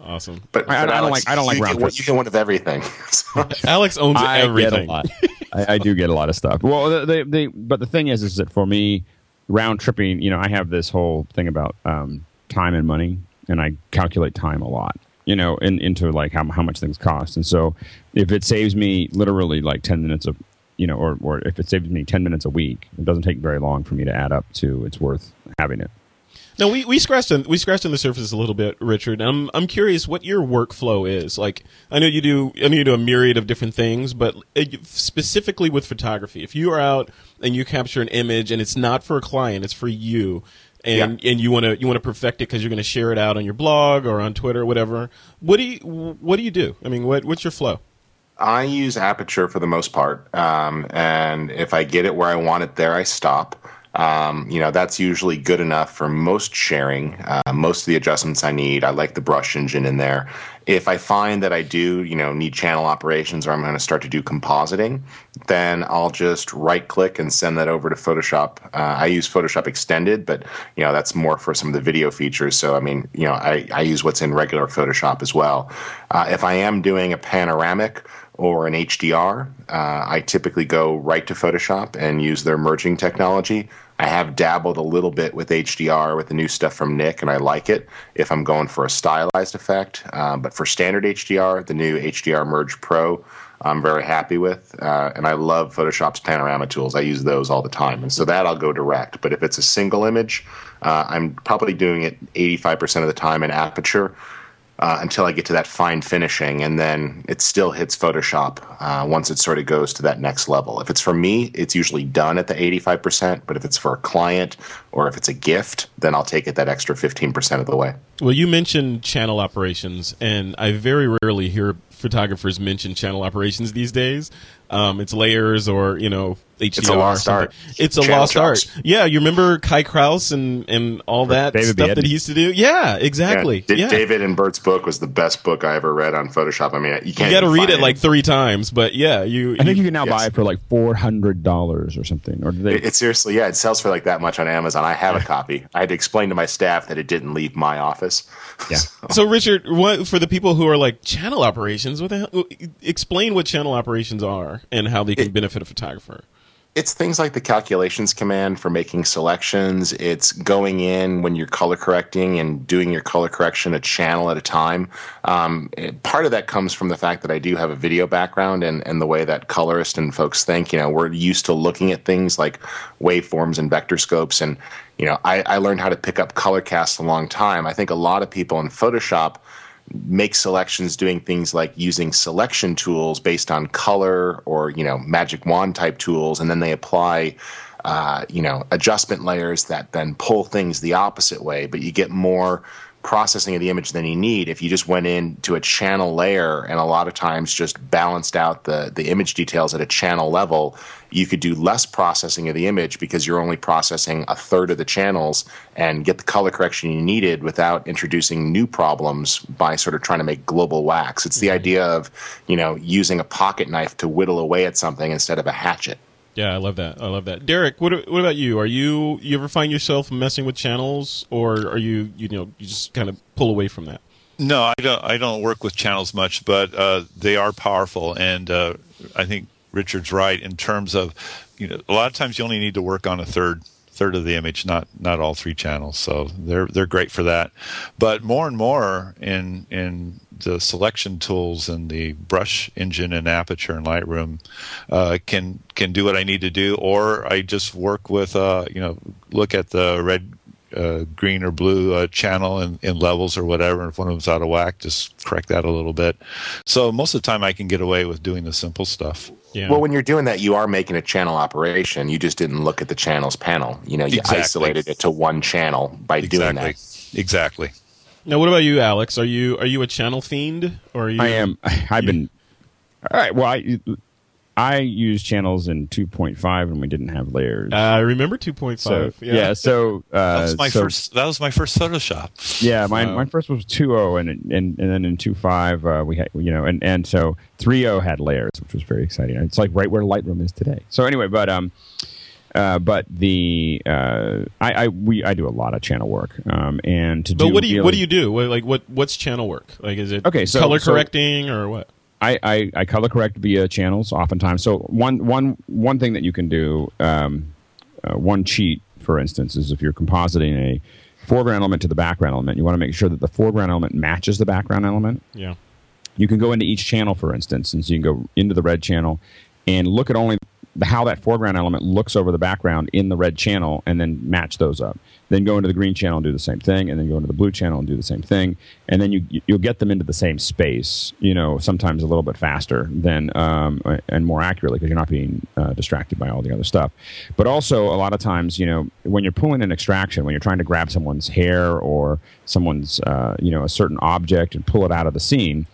Speaker 3: Awesome.
Speaker 5: But, I, but I, don't like I don't like round trips. You get one of everything. [LAUGHS]
Speaker 3: Alex owns I everything.
Speaker 2: Get a lot. I, I, do get a lot of stuff. Well, they, they, but the thing is, is that for me, round tripping. You know, I have this whole thing about um, time and money, and I calculate time a lot you know, in, into like how how much things cost. And so, if it saves me literally like ten minutes of, you know, or or if it saves me ten minutes a week, it doesn't take very long for me to add up to it's worth having it.
Speaker 3: No, we, we scratched on we scratched on the surface a little bit, Richard. I'm I'm curious what your workflow is. Like, I know you do I know you do a myriad of different things, but uh, specifically with photography, if you are out and you capture an image and it's not for a client, it's for you, and yeah. and you want to you want to perfect it because you're going to share it out on your blog or on Twitter or whatever. What do you what do you do? I mean, what what's your flow?
Speaker 5: I use Aperture for the most part, um, and if I get it where I want it, there I stop. Um, you know, that's usually good enough for most sharing, uh, most of the adjustments I need. I like the brush engine in there. If I find that I do, you know, need channel operations or I'm going to start to do compositing, then I'll just right click and send that over to Photoshop. Uh, I use Photoshop Extended, but, you know, that's more for some of the video features. So, I mean, you know, I, I use what's in regular Photoshop as well. Uh, if I am doing a panoramic, or an HDR, uh, I typically go right to Photoshop and use their merging technology. I have dabbled a little bit with HDR with the new stuff from Nik, and I like it if I'm going for a stylized effect. Uh, but for standard HDR, the new HDR Merge Pro, I'm very happy with. Uh, and I love Photoshop's panorama tools. I use those all the time. And so that I'll go direct. But if it's a single image, uh, I'm probably doing it 85% of the time in Aperture uh, until I get to that fine finishing, and then it still hits Photoshop uh, once it sort of goes to that next level. If it's for me, it's usually done at the 85%, but if it's for a client or if it's a gift, then I'll take it that extra 15% of the way.
Speaker 3: Well, you mentioned channel operations, and I very rarely hear photographers mention channel operations these days. Um, it's layers or you know HDR.
Speaker 5: It's a lost art.
Speaker 3: It's a Channel lost art. Yeah, you remember Kai Krause and and all that David stuff that he used to do. Yeah, exactly.
Speaker 5: Yeah,
Speaker 3: D- yeah.
Speaker 5: David and Bert's book was the best book I ever read on Photoshop. I mean, you can't.
Speaker 3: You got to read it like three times, but yeah, you.
Speaker 2: I think you can now yes. buy it for like four hundred dollars or something. Or they?
Speaker 5: It, it, seriously, yeah, it sells for like that much on Amazon. I have a copy. I had to explain to my staff that it didn't leave my office.
Speaker 3: Yeah. [LAUGHS] so. so, Richard, what for the people who are like channel operations? What the hell? Explain what channel operations are and how they can it, benefit a photographer
Speaker 5: it's things like the calculations command for making selections. It's going in when you're color correcting and doing your color correction a channel at a time. Um, it, part of that comes from the fact that I do have a video background and, and the way that colorists and folks think. You know, we're used to looking at things like waveforms and vector scopes. And, you know, I, I learned how to pick up color cast a long time. I think a lot of people in Photoshop make selections doing things like using selection tools based on color or you know magic wand type tools and then they apply uh, you know adjustment layers that then pull things the opposite way but you get more processing of the image than you need if you just went into a channel layer and a lot of times just balanced out the the image details at a channel level you could do less processing of the image because you're only processing a third of the channels and get the color correction you needed without introducing new problems by sort of trying to make global wax it's the mm-hmm. idea of you know using a pocket knife to whittle away at something instead of a hatchet
Speaker 3: yeah, I love that. I love that. Derrick, what what about you? Are you you ever find yourself messing with channels, or are you you know you just kind of pull away from that?
Speaker 4: No, I don't. I don't work with channels much, but uh, they are powerful, and uh, I think Richard's right in terms of you know a lot of times you only need to work on a third third of the image, not not all three channels. So they're they're great for that. But more and more in in the selection tools and the brush engine and aperture and Lightroom uh, can can do what I need to do, or I just work with uh, you know look at the red. Uh, green or blue uh, channel in, in levels or whatever, and if one of them's out of whack, just correct that a little bit. So most of the time, I can get away with doing the simple stuff.
Speaker 5: Yeah. Well, when you're doing that, you are making a channel operation. You just didn't look at the channels panel. You know, you exactly. isolated it to one channel by
Speaker 4: exactly.
Speaker 5: doing that.
Speaker 4: Exactly.
Speaker 3: Now, what about you, Alex? Are you are you a channel fiend, or are you? I
Speaker 2: am. [LAUGHS] I've been. All right. Well, I I used channels in 2.5 and we didn't have layers.
Speaker 3: Uh, I remember 2.5.
Speaker 2: So, yeah. yeah. So uh, [LAUGHS]
Speaker 4: that was my
Speaker 2: so,
Speaker 4: first. That was my first Photoshop.
Speaker 2: Yeah, my my first was 2.0 and and and then in 2.5 uh, we had you know and and so 3.0 had layers, which was very exciting. It's like right where Lightroom is today. So anyway, but um. Uh, but the uh, I, I we I do a lot of channel work, um, and to
Speaker 3: but
Speaker 2: do
Speaker 3: what do you really, what do you do? What, like what what's channel work? Like is it okay? So, color correcting so, or what?
Speaker 2: I, I, I, color correct via channels oftentimes. So one one one thing that you can do, um, uh, one cheat, for instance, is if you're compositing a foreground element to the background element. You want to make sure that the foreground element matches the background element.
Speaker 3: Yeah.
Speaker 2: You can go into each channel, for instance, and so you can go into the red channel and look at only how that foreground element looks over the background in the red channel and then match those up. Then go into the green channel and do the same thing, and then go into the blue channel and do the same thing, and then you you'll get them into the same space. You know, sometimes a little bit faster than um, and more accurately because you're not being uh, distracted by all the other stuff. But also a lot of times, you know, when you're pulling an extraction, when you're trying to grab someone's hair or someone's uh, you know a certain object and pull it out of the scene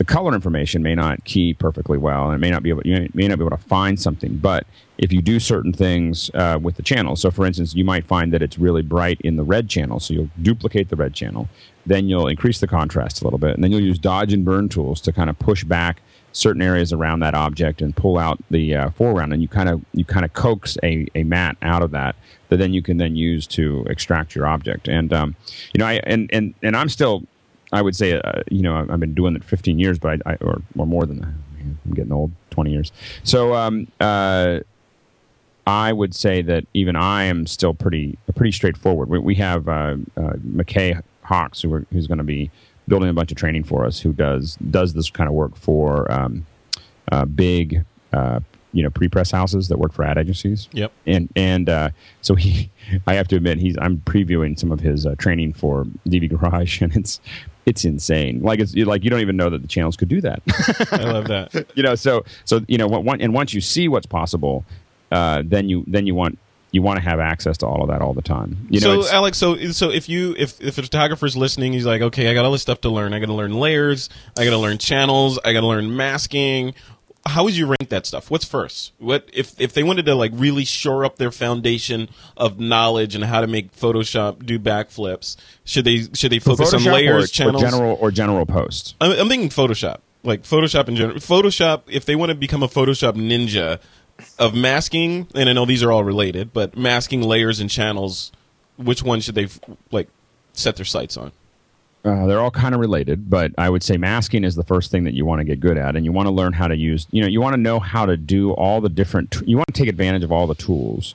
Speaker 2: the color information may not key perfectly well, and it may not be able you may not be able to find something. But if you do certain things uh, with the channel, so for instance, you might find that it's really bright in the red channel, so you'll duplicate the red channel, then you'll increase the contrast a little bit, and then you'll use dodge and burn tools to kind of push back certain areas around that object and pull out the uh, foreground, and you kind of you kind of coax a, a matte out of that that then you can then use to extract your object. And um, you know, I and and and I'm still I would say, uh, you know, I've been doing it 15 years, but I, I or, or more than that. I'm getting old, 20 years. So, um, uh, I would say that even I am still pretty pretty straightforward. We, we have uh, uh, McKay Hawks, who are, who's going to be building a bunch of training for us, who does does this kind of work for um, uh, big uh, you know pre-press houses that work for ad agencies.
Speaker 3: Yep.
Speaker 2: And and uh, so he, [LAUGHS] I have to admit, he's I'm previewing some of his uh, training for DV Garage, [LAUGHS] and it's it's insane. Like it's like you don't even know that the channels could do that. [LAUGHS]
Speaker 3: I love that. [LAUGHS]
Speaker 2: you know, so so you know, one, and once you see what's possible, uh, then you then you want you want to have access to all of that all the time. You know,
Speaker 3: so Alex, so so if you if if a photographer's listening, he's like, okay, I got all this stuff to learn. I got to learn layers. I got to learn channels. I got to learn masking. How would you rank that stuff? What's first? What if if they wanted to like really shore up their foundation of knowledge and how to make Photoshop do backflips? Should they should they focus on layers,
Speaker 2: or,
Speaker 3: channels,
Speaker 2: or general or general post?
Speaker 3: I'm, I'm thinking Photoshop, like Photoshop in general. Photoshop, if they want to become a Photoshop ninja of masking, and I know these are all related, but masking layers and channels, which one should they like set their sights on?
Speaker 2: Uh, they're all kind of related, but I would say masking is the first thing that you want to get good at, and you want to learn how to use. You know, you want to know how to do all the different. T- you want to take advantage of all the tools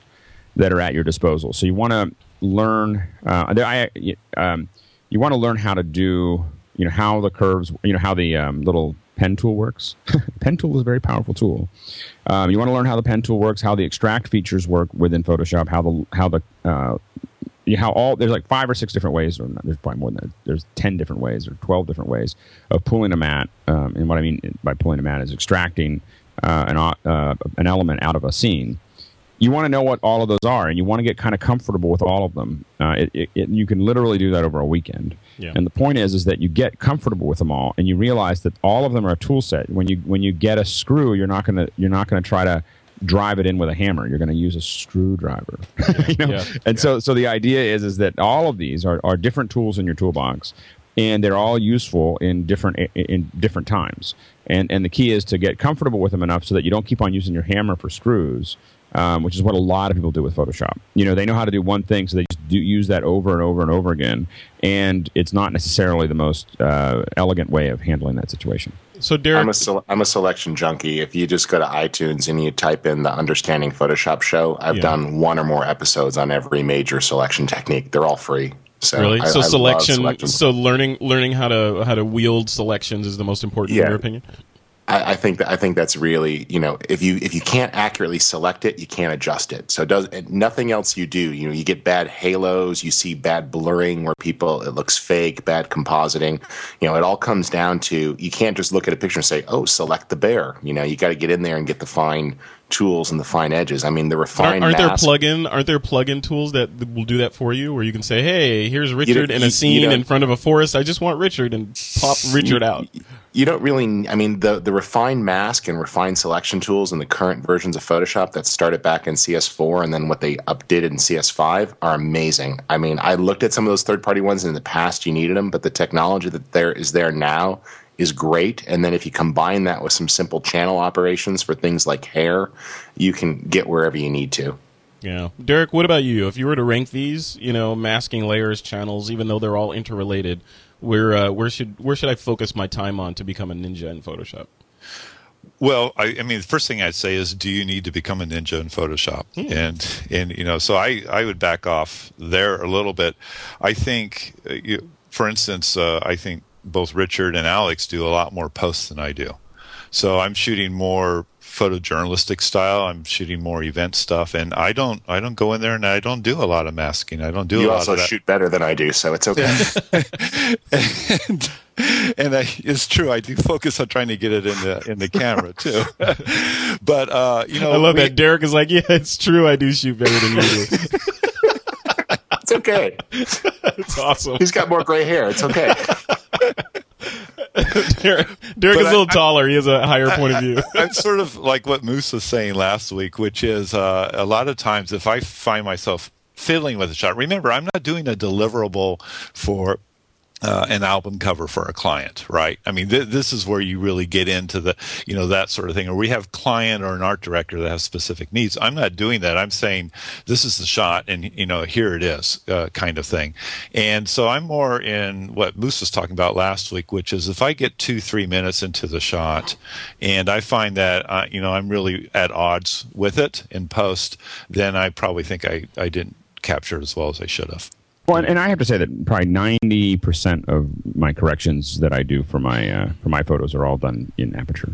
Speaker 2: that are at your disposal. So you want to learn. Uh, I, um, you want to learn how to do. You know how the curves. You know how the um, little pen tool works. [LAUGHS] pen tool is a very powerful tool. Um, you want to learn how the pen tool works, how the extract features work within Photoshop, how the how the uh, how all there's like five or six different ways, or there's probably more than that. There's ten different ways or twelve different ways of pulling a matte. Um, and what I mean by pulling a matte is extracting uh, an uh, an element out of a scene. You want to know what all of those are, and you want to get kind of comfortable with all of them. Uh, it, it, it, you can literally do that over a weekend.
Speaker 3: Yeah.
Speaker 2: And the point is, is that you get comfortable with them all, and you realize that all of them are a tool set. When you when you get a screw, you're not gonna you're not gonna try to drive it in with a hammer. You're going to use a screwdriver.
Speaker 3: Yeah, [LAUGHS]
Speaker 2: you know?
Speaker 3: yeah,
Speaker 2: and so so the idea is is that all of these are, are different tools in your toolbox and they're all useful in different in different times. And and the key is to get comfortable with them enough so that you don't keep on using your hammer for screws. Um, which is what a lot of people do with Photoshop. You know, they know how to do one thing, so they just do use that over and over and over again, and it's not necessarily the most uh, elegant way of handling that situation.
Speaker 3: So, Derrick,
Speaker 5: I'm a, I'm a selection junkie. If you just go to iTunes and you type in the Understanding Photoshop show, I've
Speaker 3: Yeah.
Speaker 5: done one or more episodes on every major selection technique. They're all free. So
Speaker 3: really?
Speaker 5: I-
Speaker 3: so
Speaker 5: I
Speaker 3: selection.
Speaker 5: selection.
Speaker 3: So learning learning how to how to wield selections is the most important in your opinion.
Speaker 5: I, I think that I think that's really you know if you if you can't accurately select it, you can't adjust it. So it does nothing else you do. You know, you get bad halos, you see bad blurring where people it looks fake, bad compositing. You know, it all comes down to you can't just look at a picture and say, oh, select the bear. You know, you got to get in there and get the fine tools and the fine edges. I mean, the refined
Speaker 3: aren't there
Speaker 5: mask-
Speaker 3: plugin aren't there plugin tools that will do that for you, where you can say, "Hey, here's Richard in a scene
Speaker 5: don't-
Speaker 3: in front of a forest. I just want Richard," and pop Richard out.
Speaker 5: You don't really i mean the the refined mask and refined selection tools in the current versions of photoshop that started back in cs4 and then what they updated in cs5 are amazing. I mean i looked at some of those third party ones in the past you needed them but the technology that there is there now is great. And then if you combine that with some simple channel operations for things like hair you can get wherever you need to.
Speaker 3: Yeah, Derrick, what about you? If you were to rank these, you know, masking layers, channels, even though they're all interrelated, where uh, where should where should I focus my time on to become a ninja in Photoshop?
Speaker 4: Well, I, I, mean, the first thing I'd say is, do you need to become a ninja in Photoshop? Mm. And and you know, so I I would back off there a little bit. I think, uh, you, for instance, uh, I think both Richard and Alex do a lot more posts than I do. So I'm shooting more photojournalistic style. I'm shooting more event stuff, and I don't I don't go in there and I don't do a lot of masking. I don't do.
Speaker 5: You
Speaker 4: a
Speaker 5: also shoot better than I do, so it's okay. [LAUGHS]
Speaker 4: and, [LAUGHS] and I, it's true. I do focus on trying to get it in the in the camera too. [LAUGHS] but uh, you know,
Speaker 3: I love we, that Derrick is like, yeah, it's true. I do shoot better than you do.
Speaker 5: it's okay.
Speaker 3: it's awesome.
Speaker 5: He's got more gray hair. It's okay. [LAUGHS]
Speaker 3: Derrick, Derrick is a little I, taller. He has a higher point of view.
Speaker 4: I'm sort of like what Moose was saying last week, which is uh, a lot of times if I find myself fiddling with a shot, remember, I'm not doing a deliverable for uh, an album cover for a client, right? I mean, th- this is where you really get into the, you know, that sort of thing. Or we have client or an art director that has specific needs. I'm not doing that. I'm saying this is the shot, and you know, here it is, uh, kind of thing. And so I'm more in what Moose was talking about last week, which is if I get two, three minutes into the shot, and I find that uh, you know I'm really at odds with it in post, then I probably think I I didn't capture it as well as I should have.
Speaker 2: Well, and I have to say that probably ninety percent of my corrections that I do for my uh, for my photos are all done in aperture.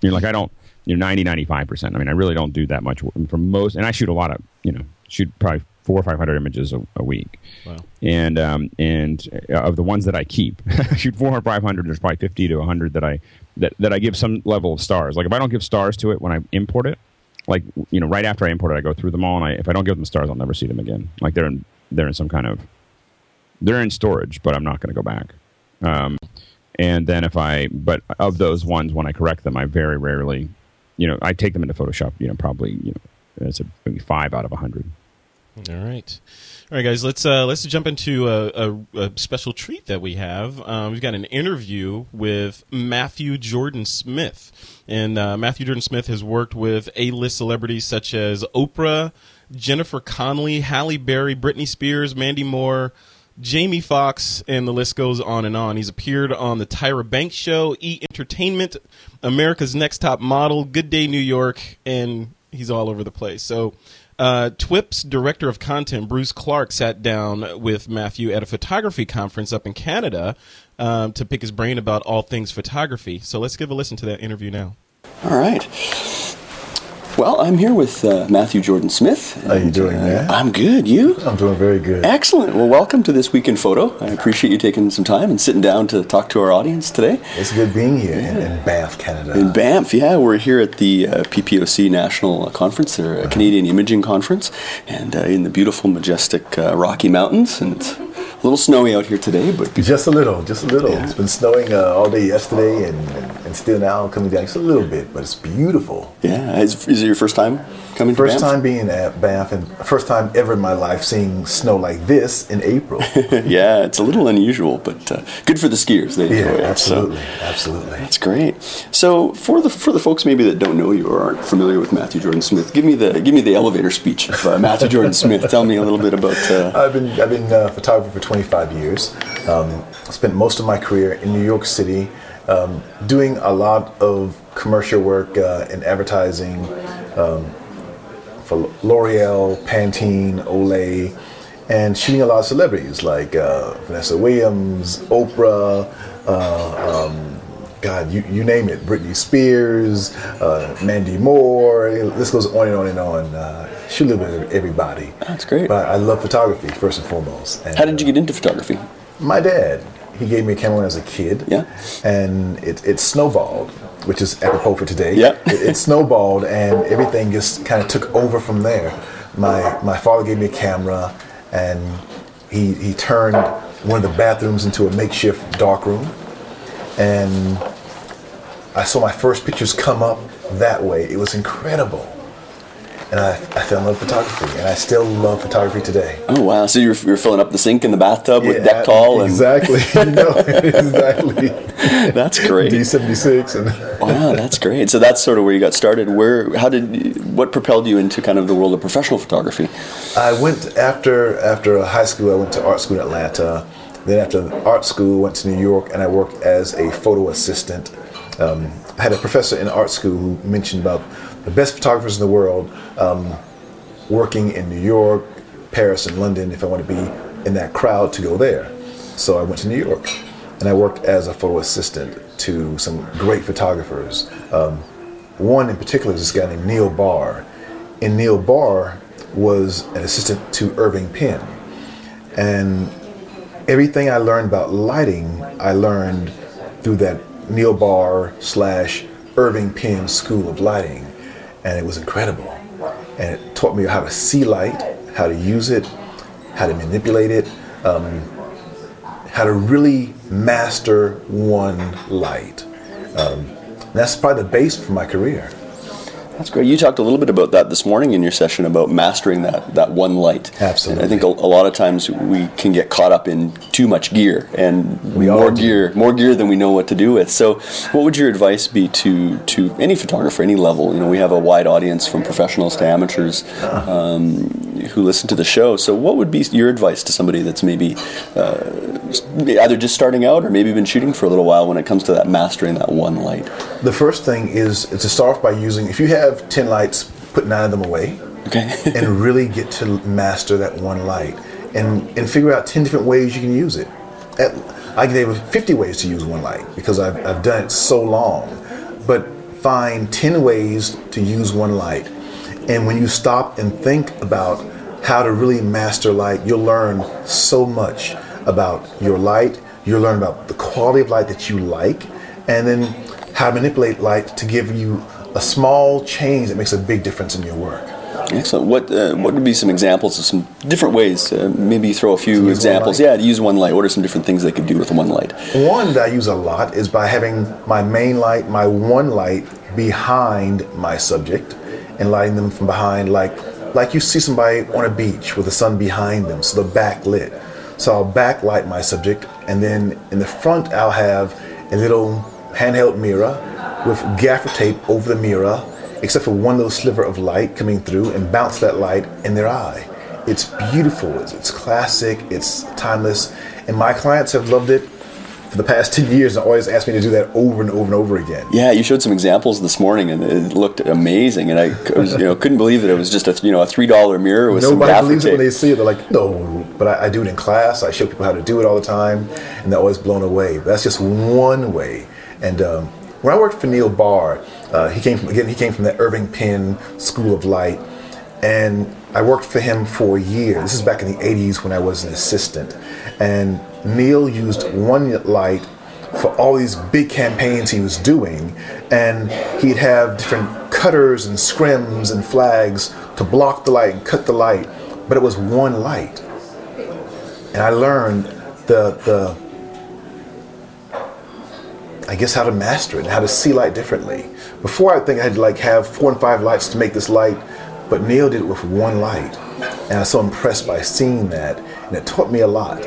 Speaker 2: You know, like I don't, you know, 90, 95 percent. I mean, I really don't do that much for most, and I shoot a lot of, you know, shoot probably four or five hundred images a, a week. Wow. And um, and uh, of the ones that I keep, [LAUGHS] I shoot four or five hundred. There's probably fifty to hundred that I that that I give some level of stars. Like if I don't give stars to it when I import it, like you know, right after I import it, I go through them all, and I, if I don't give them stars, I'll never see them again. Like they're in they're in some kind of they're in storage, but I'm not going to go back. Um, and then if I, but of those ones, when I correct them, I very rarely, you know, I take them into Photoshop. You know, probably you know, it's a, maybe five out of a hundred.
Speaker 3: All right, all right, guys. Let's uh, let's jump into a, a, a special treat that we have. Um, we've got an interview with Matthew Jordan Smith, and uh, Matthew Jordan Smith has worked with A-list celebrities such as Oprah, Jennifer Connelly, Halle Berry, Britney Spears, Mandy Moore. Jamie Foxx, and the list goes on and on. He's appeared on the Tyra Banks Show, E Entertainment, America's Next Top Model, Good Day New York, and he's all over the place. So, uh, TWIP's director of content, Bruce Clark, sat down with Matthew at a photography conference up in Canada um, to pick his brain about all things photography. So, let's give a listen to that interview now.
Speaker 6: All right. Well, I'm here with uh, Matthew Jordan Smith.
Speaker 7: How are you doing, uh, man?
Speaker 6: I'm good. You?
Speaker 7: I'm doing very good.
Speaker 6: Excellent. Well, welcome to this week in photo. I appreciate you taking some time and sitting down to talk to our audience today.
Speaker 7: It's good being here yeah. in, in, Banff, Canada.
Speaker 6: In Banff, yeah. We're here at the uh, PPOC National Conference, or uh-huh. Canadian Imaging Conference, and uh, in the beautiful, majestic uh, Rocky Mountains, and it's a little snowy out here today, but
Speaker 7: just a little, just a little. Yeah. It's been snowing uh, all day yesterday, and, and still now coming down just a little bit, but it's beautiful.
Speaker 6: Yeah, is, is it your first time coming?
Speaker 7: First time being at Banff, and first time ever in my life seeing snow like this in April. [LAUGHS]
Speaker 6: yeah, it's a little unusual, but uh, good for the skiers. They
Speaker 7: yeah, enjoy it. Absolutely, so, absolutely.
Speaker 6: That's great. So for the for the folks maybe that don't know you or aren't familiar with Matthew Jordan Smith, give me the give me the elevator speech of uh, Matthew Jordan Smith. Tell me a little bit about. Uh, [LAUGHS]
Speaker 7: I've been I've been a photographer for 25 years. Um, spent most of my career in New York City, um, doing a lot of commercial work uh, in advertising um, for L'Oreal, Pantene, Olay, and shooting a lot of celebrities like uh, Vanessa Williams, Oprah. Uh, um, God, you, you name it, Britney Spears, uh, Mandy Moore, this goes on and on and on. Uh, little bit of everybody.
Speaker 6: That's great.
Speaker 7: But I love photography first and foremost. And,
Speaker 6: How did you get into photography?
Speaker 7: My dad. He gave me a camera when I was a kid.
Speaker 6: Yeah.
Speaker 7: And it, it snowballed, which is apropos for today.
Speaker 6: Yeah. [LAUGHS]
Speaker 7: it, it snowballed and everything just kind of took over from there. My, my father gave me a camera and he, he turned one of the bathrooms into a makeshift dark room and I saw my first pictures come up that way. It was incredible. And I, I fell in love with photography, and I still love photography today.
Speaker 6: Oh wow! So you're, you're filling up the sink in the bathtub yeah, with Dektol
Speaker 7: and exactly, [LAUGHS] no, [LAUGHS] exactly. [LAUGHS]
Speaker 6: that's great.
Speaker 7: D seventy six and
Speaker 6: wow, that's great. So that's sort of where you got started. Where, how did, you, what propelled you into kind of the world of professional photography?
Speaker 7: I went after after high school. I went to art school in Atlanta then after art school, went to New York and I worked as a photo assistant um, I had a professor in art school who mentioned about the best photographers in the world um, working in New York, Paris, and London. If I want to be in that crowd, to go there. So I went to New York, and I worked as a photo assistant to some great photographers. Um, one in particular is this guy named Neal Barr. And Neal Barr was an assistant to Irving Penn. And everything I learned about lighting, I learned through that Neal Barr slash Irving Penn School of Lighting. And it was incredible. And it taught me how to see light, how to use it, how to manipulate it, um, how to really master one light. Um, that's probably the base for my career.
Speaker 6: That's great. You talked a little bit about that this morning in your session about mastering that, that one light.
Speaker 7: Absolutely.
Speaker 6: And I think a, a lot of times we can get caught up in too much gear and
Speaker 7: We
Speaker 6: more gear, more gear than we know what to do with. So, what would your advice be to to any photographer, any level? You know, we have a wide audience from professionals to amateurs um, who listen to the show. So, what would be your advice to somebody that's maybe uh, either just starting out or maybe been shooting for a little while when it comes to that mastering that one light?
Speaker 7: The first thing is, is to start off by using, if you have 10 lights, put nine of them away.
Speaker 6: Okay. [LAUGHS]
Speaker 7: and really get to master that one light and, and figure out 10 different ways you can use it. At, I can give 50 ways to use one light because I've, I've done it so long. But find 10 ways to use one light. And when you stop and think about how to really master light, you'll learn so much about your light. You'll learn about the quality of light that you like, and then how to manipulate light to give you a small change that makes a big difference in your work.
Speaker 6: Excellent. What uh, what would be some examples of some different ways? Uh, maybe throw a few examples. Yeah, to use one light. What are some different things they could do with one light?
Speaker 7: One that I use a lot is by having my main light, my one light, behind my subject, and lighting them from behind, like like you see somebody on a beach with the sun behind them, so the backlit. So I'll backlight my subject, and then in the front I'll have a little handheld mirror with gaffer tape over the mirror, except for one little sliver of light coming through and bounce that light in their eye. It's beautiful. It's, it's classic. It's timeless, and my clients have loved it for the past [LAUGHS] 10 years and always asked me to do that over and over and over again.
Speaker 6: Yeah, you showed some examples this morning, and it looked amazing. And I was, you know couldn't believe that it was just a you know a three dollar mirror with some
Speaker 7: Nobody
Speaker 6: gaffer
Speaker 7: believes it when they see it. They're like, no, but I, I do it in class. I show people how to do it all the time, and they're always blown away. But that's just one way. And um, when I worked for Neal Barr, uh, he came from again. He came from the Irving Penn School of Light, and I worked for him for a year. This is back in the '80s when I was an assistant, and Neal used one light for all these big campaigns he was doing, and he'd have different cutters and scrims and flags to block the light and cut the light, but it was one light. And I learned the the I guess how to master it and how to see light differently. Before I think I had to like have four and five lights to make this light, but Neal did it with one light. And I was so impressed by seeing that, and it taught me a lot.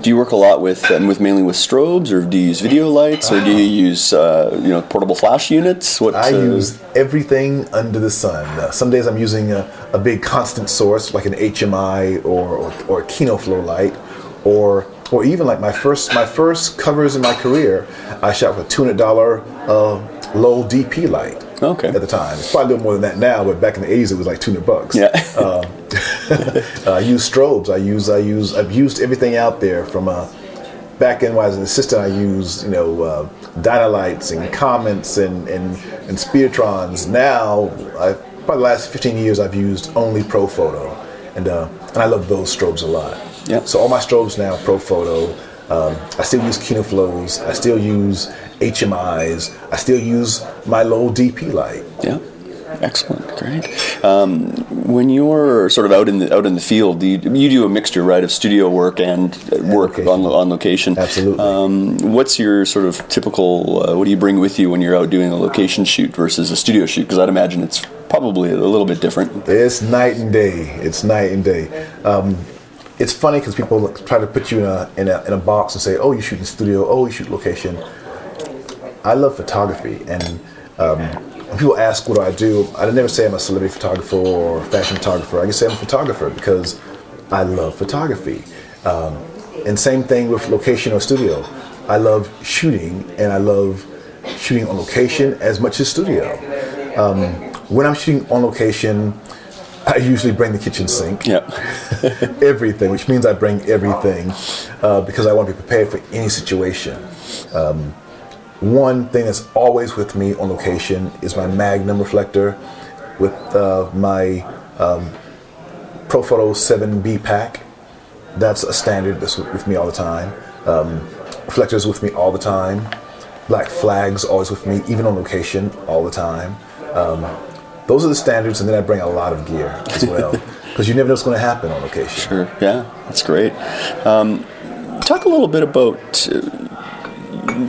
Speaker 6: Do you work a lot with um, with mainly with strobes, or do you use video lights, or do you use uh, you know portable flash units? What
Speaker 7: I
Speaker 6: uh,
Speaker 7: use everything under the sun. Uh, some days I'm using a, a big constant source like an HMI or, or, or a Kino Flow light, or or even like my first my first covers in my career, I shot with a two hundred dollar uh, Lowel DP light.
Speaker 6: Okay.
Speaker 7: At the time, it's probably a little more than that now, but back in the '80s it was like two hundred bucks.
Speaker 6: Yeah.
Speaker 7: Um, [LAUGHS] I use strobes. I use I use I've used everything out there from uh, back I was an assistant. I used you know uh, Dynalites and Comets and and and Speedotrons. Now I probably the last 15 years I've used only Profoto, and uh, and I love those strobes a lot.
Speaker 6: Yeah.
Speaker 7: So all my strobes now Profoto. Um, I still use Kino Flows. I still use HMIs. I still use my Lowel DP light.
Speaker 6: Yeah, excellent, great. Um, when you're sort of out in the out in the field, you, you do a mixture, right, of studio work and uh, work
Speaker 7: location.
Speaker 6: on on location.
Speaker 7: Absolutely.
Speaker 6: Um, what's your sort of typical? Uh, what do you bring with you when you're out doing a location shoot versus a studio shoot? Because I'd imagine it's probably a little bit different.
Speaker 7: It's night and day. It's night and day. Um, it's funny because people try to put you in a, in a in a box and say, "Oh, you shoot in studio. Oh, you shoot location." I love photography, and um, when people ask what do I do, I never say I'm a celebrity photographer or fashion photographer. I just say I'm a photographer because I love photography. Um, and same thing with location or studio. I love shooting, and I love shooting on location as much as studio. Um, when I'm shooting on location, I usually bring the kitchen sink.
Speaker 6: Yep. [LAUGHS]
Speaker 7: everything, which means I bring everything uh, because I want to be prepared for any situation. Um, one thing that's always with me on location is my Magnum reflector with uh, my um, Profoto 7B pack. That's a standard that's with me all the time. Um, reflectors with me all the time. Black flags always with me, even on location, all the time. Um, those are the standards, and then I bring a lot of gear as well [LAUGHS] because you never know what's going to happen on location.
Speaker 6: Sure. Yeah, that's great. Um, talk a little bit about. Uh,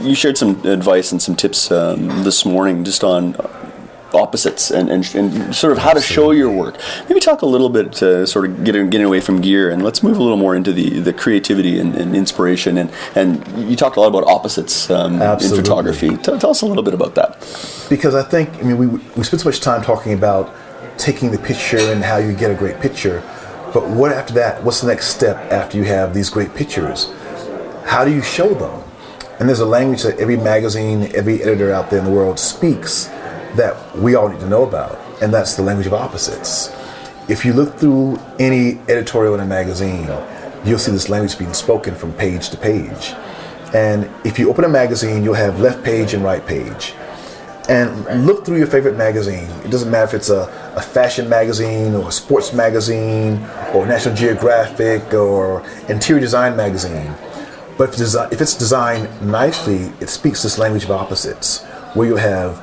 Speaker 6: you shared some advice and some tips um, this morning just on opposites and, and, and, sort of how to show your work. Maybe talk a little bit to sort of getting, getting away from gear and let's move a little more into the, the creativity and, and inspiration. And, and you talked a lot about opposites um, in photography. Tell, tell us a little bit about that.
Speaker 7: Because I think, I mean, we, we spent so much time talking about taking the picture and how you get a great picture. But what after that? What's the next step after you have these great pictures? How do you show them? And there's a language that every magazine, every editor out there in the world speaks that we all need to know about, and that's the language of opposites. If you look through any editorial in a magazine, you'll see this language being spoken from page to page. And if you open a magazine, you'll have left page and right page. And look through your favorite magazine. It doesn't matter if it's a, a fashion magazine or a sports magazine or National Geographic or interior design magazine. But if, desi- if it's designed nicely, it speaks this language of opposites, where you have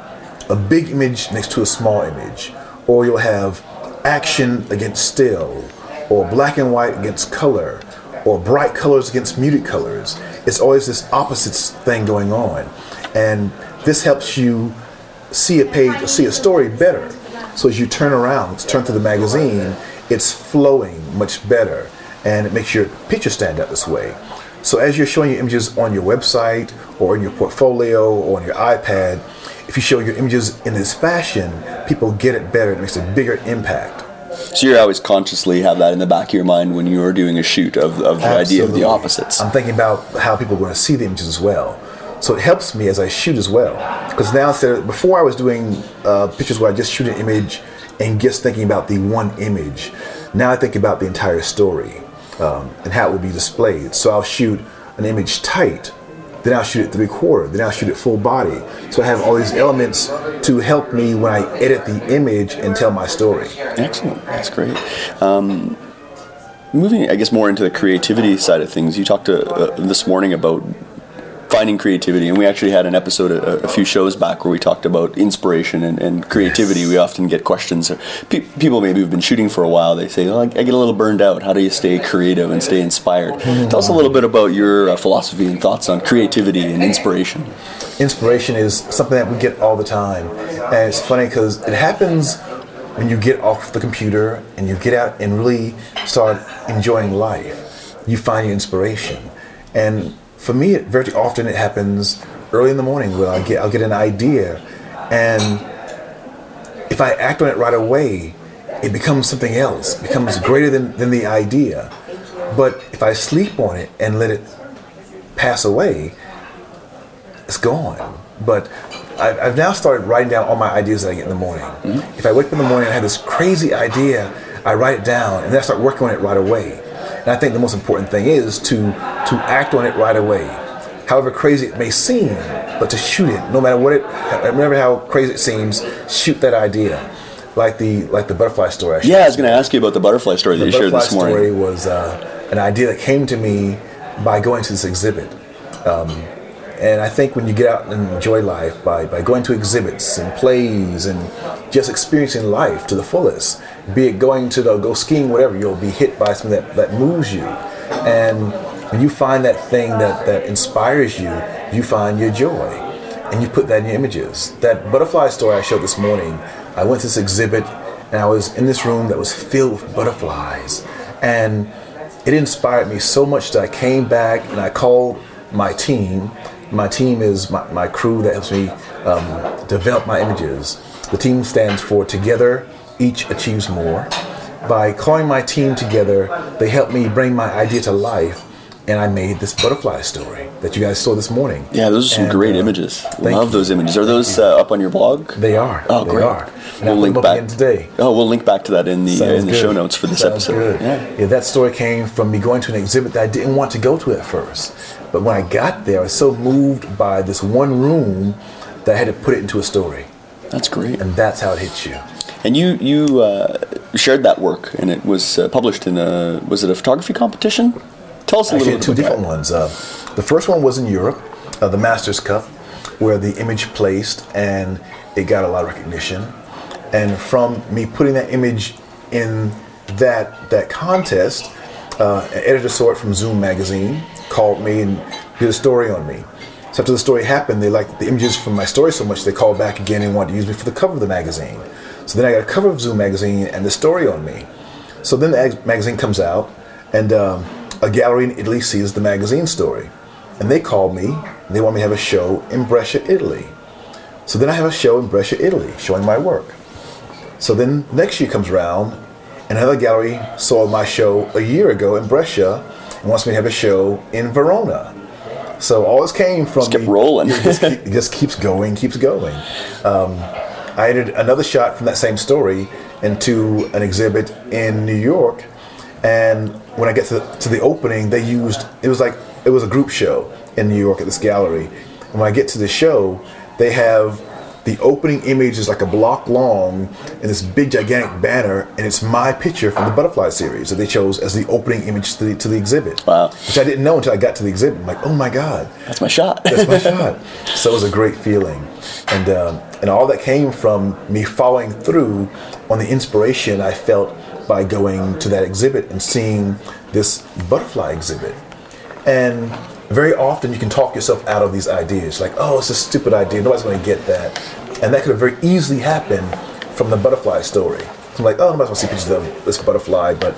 Speaker 7: a big image next to a small image, or you'll have action against still, or black and white against color, or bright colors against muted colors. It's always this opposites thing going on. And this helps you see a page see a story better. So as you turn around, turn to the magazine, it's flowing much better and it makes your picture stand out this way. So as you're showing your images on your website or in your portfolio or on your iPad, if you show your images in this fashion, people get it better. It makes a bigger impact.
Speaker 6: So you always consciously have that in the back of your mind when you're doing a shoot of, of the idea of the opposites.
Speaker 7: I'm thinking about how people are going to see the images as well. So it helps me as I shoot as well. Because now, instead of, before I was doing uh, pictures where I just shoot an image and just thinking about the one image. Now I think about the entire story um, and how it will be displayed. So I'll shoot an image tight then I'll shoot it three quarter, then I'll shoot it full body. So I have all these elements to help me when I edit the image and tell my story.
Speaker 6: Excellent, that's great. Um, moving, I guess, more into the creativity side of things, you talked to, uh, this morning about finding creativity. And we actually had an episode a, a, few shows back where we talked about inspiration and, and creativity. Yes. We often get questions. Pe- people maybe who've been shooting for a while, they say, oh, I, get a little burned out. How do you stay creative and stay inspired? Mm-hmm. Tell us a little bit about your uh, philosophy and thoughts on creativity and inspiration.
Speaker 7: Inspiration is something that we get all the time. And it's funny because it happens when you get off the computer and you get out and really start enjoying life. You find your inspiration. And for me, it, very often it happens early in the morning when I get I'll get an idea, and if I act on it right away, it becomes something else, it becomes greater than, than the idea. But if I sleep on it and let it pass away, it's gone. But I've, I've now started writing down all my ideas that I get in the morning. Mm-hmm. If I wake up in the morning and I have this crazy idea, I write it down and then I start working on it right away. And I think the most important thing is to to act on it right away. However crazy it may seem, but to shoot it, no matter what it, matter how crazy it seems, shoot that idea. Like the like the butterfly story.
Speaker 6: I yeah, I was going to ask you about the butterfly story the that you shared this morning.
Speaker 7: The butterfly story was uh, an idea that came to me by going to this exhibit. Um, and I think when you get out and enjoy life by, by going to exhibits and plays and just experiencing life to the fullest, be it going to the, go skiing, whatever, you'll be hit by something that, that moves you. And when you find that thing that, that inspires you, you find your joy. And you put that in your images. That butterfly story I showed this morning, I went to this exhibit and I was in this room that was filled with butterflies. And it inspired me so much that I came back and I called my team my team is my, my crew that helps me um, develop my images. The team stands for Together Each Achieves More. By calling my team together, they help me bring my idea to life and I made this butterfly story that you guys saw this morning.
Speaker 6: Yeah, those are some
Speaker 7: And,
Speaker 6: great
Speaker 7: uh,
Speaker 6: images. Love
Speaker 7: you.
Speaker 6: those images. Are those uh, up on your blog?
Speaker 7: They are.
Speaker 6: Oh,
Speaker 7: they
Speaker 6: great.
Speaker 7: are. And
Speaker 6: We'll link back
Speaker 7: today.
Speaker 6: Oh, we'll link back to that in the uh, in the
Speaker 7: good.
Speaker 6: show notes for this
Speaker 7: Sounds
Speaker 6: episode.
Speaker 7: good.
Speaker 6: Yeah.
Speaker 7: that story came from me going to an exhibit that I didn't want to go to at first. But when I got there, I was so moved by this one room that I had to put it into a story.
Speaker 6: That's great.
Speaker 7: And that's how it hits you.
Speaker 6: And you you uh, shared that work, and it was uh, published in a was it a photography competition? Tell us a
Speaker 7: Actually,
Speaker 6: little bit. about
Speaker 7: different ones. Uh, the first one was in Europe, uh, the Masters Cup, where the image placed and it got a lot of recognition. And from me putting that image in that that contest, uh, an editor saw it from Zoom magazine, called me and did a story on me. So after the story happened, they liked the images from my story so much they called back again and wanted to use me for the cover of the magazine. So then I got a cover of Zoom magazine and the story on me. So then the ag- magazine comes out, and um, a gallery in Italy sees the magazine story, and they call me. And they want me to have a show in Brescia, Italy. So then I have a show in Brescia, Italy, showing my work. So then next year comes around, and another gallery saw my show a year ago in Brescia and wants me to have a show in Verona. So all this came from
Speaker 6: Just kept
Speaker 7: me-
Speaker 6: rolling.
Speaker 7: It just, keep- it just keeps going, keeps going. Um, I added another shot from that same story into an exhibit in New York, and when I get to, to the opening, they used it was like it was a group show in New York at this gallery. And when I get to the show, they have the opening image is like a block long and this big gigantic banner, and it's my picture from the Butterfly series that they chose as the opening image to the, to the exhibit.
Speaker 6: Wow.
Speaker 7: Which I didn't know until I got to the exhibit. I'm like, oh my god,
Speaker 6: That's my shot.
Speaker 7: that's my [LAUGHS] shot. So it was a great feeling, and um, and all that came from me following through on the inspiration I felt by going to that exhibit and seeing this butterfly exhibit. And very often you can talk yourself out of these ideas, like, oh, it's a stupid idea, nobody's to get that, and that could have very easily happened from the butterfly story. So I'm like, oh, nobody's to see pictures of this butterfly, but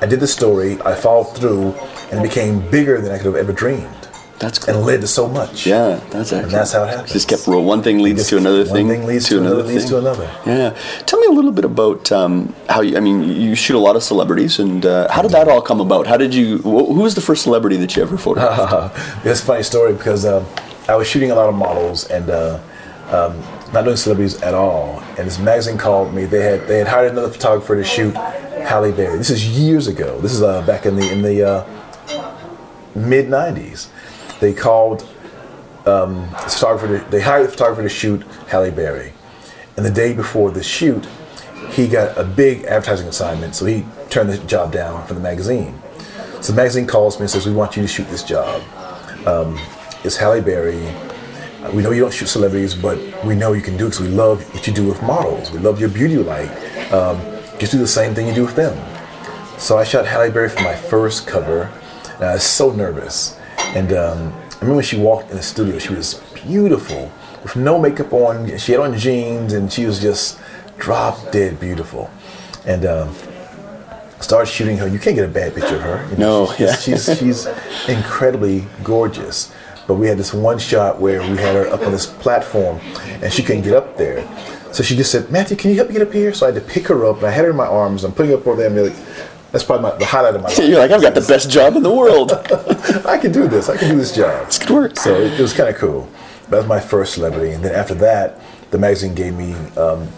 Speaker 7: I did the story, I followed through, and it became bigger than I could have ever dreamed
Speaker 6: That's cool.
Speaker 7: and led to so much.
Speaker 6: Yeah, that's excellent.
Speaker 7: And that's how it happens.
Speaker 6: Just kept rolling. One thing leads to another
Speaker 7: one
Speaker 6: thing.
Speaker 7: One thing leads to another, leads
Speaker 6: thing.
Speaker 7: to another.
Speaker 6: Yeah. Tell me a little bit about um, how you, I mean, you shoot a lot of celebrities, and uh, how did that all come about? How did you, wh- who was the first celebrity that you ever photographed? [LAUGHS]
Speaker 7: It's a funny story because um, I was shooting a lot of models and uh, um, not doing celebrities at all. And this magazine called me. They had they had hired another photographer to shoot Halle Berry. This is years ago. This is uh, back in the in the uh, mid '90s. They called um, this photographer. To, they hired a photographer to shoot Halle Berry. And the day before the shoot, he got a big advertising assignment, so he turned the job down for the magazine. So the magazine calls me and says, "We want you to shoot this job." Um, it's Halle Berry. We know you don't shoot celebrities, but we know you can do it because we love what you do with models. We love your beauty light. Um, just do the same thing you do with them. So I shot Halle Berry for my first cover, and I was so nervous. And um, I remember when she walked in the studio, she was beautiful, with no makeup on. She had on jeans, and she was just drop dead beautiful. And um, started shooting her. You can't get a bad picture of her. You
Speaker 6: No,
Speaker 7: she's,
Speaker 6: yeah.
Speaker 7: she's she's incredibly gorgeous. But we had this one shot where we had her up on this platform, and she couldn't get up there. So she just said, "Matthew, can you help me get up here?" So I had to pick her up, and I had her in my arms. I'm putting her up over there, and be like, that's probably my, the highlight of my life. [LAUGHS]
Speaker 6: You're like, I've got the best job in the world. [LAUGHS]
Speaker 7: I can do this. I can do this job.
Speaker 6: It's good work.
Speaker 7: So it, it was kind of cool. That was my first celebrity, and then after that, the magazine gave me. Um,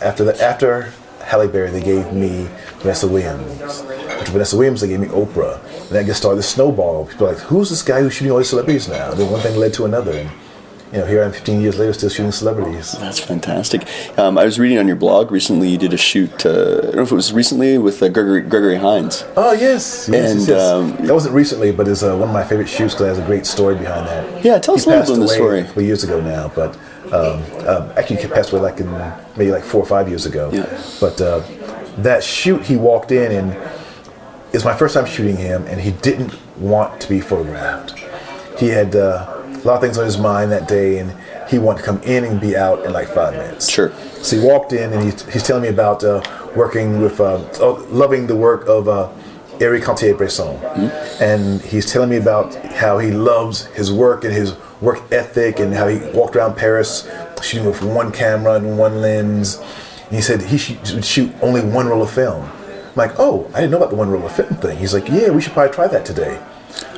Speaker 7: after the after Halle Berry, they gave me Vanessa Williams. After Vanessa Williams, they gave me Oprah, and that just started the snowball. People were like, "Who's this guy who's shooting all these celebrities now?" And Then one thing led to another, and you know, here I am, 15 years later, still shooting celebrities.
Speaker 6: That's fantastic. Um, I was reading on your blog recently. You did a shoot. Uh, I don't know if it was recently with uh, Gregory, Gregory Hines.
Speaker 7: Oh yes, yes, yes,
Speaker 6: And,
Speaker 7: yes.
Speaker 6: um,
Speaker 7: that wasn't recently, but it's uh, one of my favorite shoots because it has a great story behind that.
Speaker 6: Yeah, tell us
Speaker 7: He
Speaker 6: a little bit of the story.
Speaker 7: A couple years ago now, but um, um, actually he passed away like in maybe like four or five years ago.
Speaker 6: Yeah.
Speaker 7: But uh, that shoot, he walked in and it's my first time shooting him, and he didn't want to be photographed. He had uh, lot of things on his mind that day, and he wanted to come in and be out in like five minutes.
Speaker 6: Sure.
Speaker 7: So he walked in, and he, he's telling me about uh, working with, uh, oh, loving the work of uh, Henri Cartier-Bresson, and he's telling me about how he loves his work and his work ethic, and how he walked around Paris shooting with one camera and one lens. And he said he sh- would shoot only one roll of film. I'm like, oh, I didn't know about the one roll of film thing. He's like, yeah, we should probably try that today.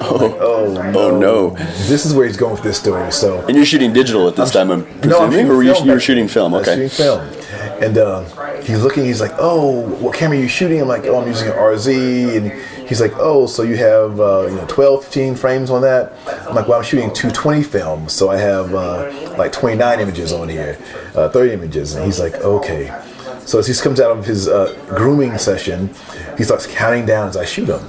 Speaker 7: Oh, like, oh, no.
Speaker 6: oh no!
Speaker 7: This is where he's going with this story. So,
Speaker 6: and you're shooting digital at this time, I'm presuming,
Speaker 7: no, I'm
Speaker 6: or you,
Speaker 7: film
Speaker 6: you were shooting
Speaker 7: then.
Speaker 6: film?
Speaker 7: I was
Speaker 6: Okay.
Speaker 7: shooting film, and uh, he's looking. He's like, "Oh, what camera are you shooting?" I'm like, "Oh, I'm using an RZ." And he's like, "Oh, so you have uh, you know 12, 15 frames on that?" I'm like, "Well, I'm shooting 220 films, so I have uh, like 29 images on here, uh, 30 images." And he's like, "Okay." So as he comes out of his uh, grooming session, he starts counting down as I shoot him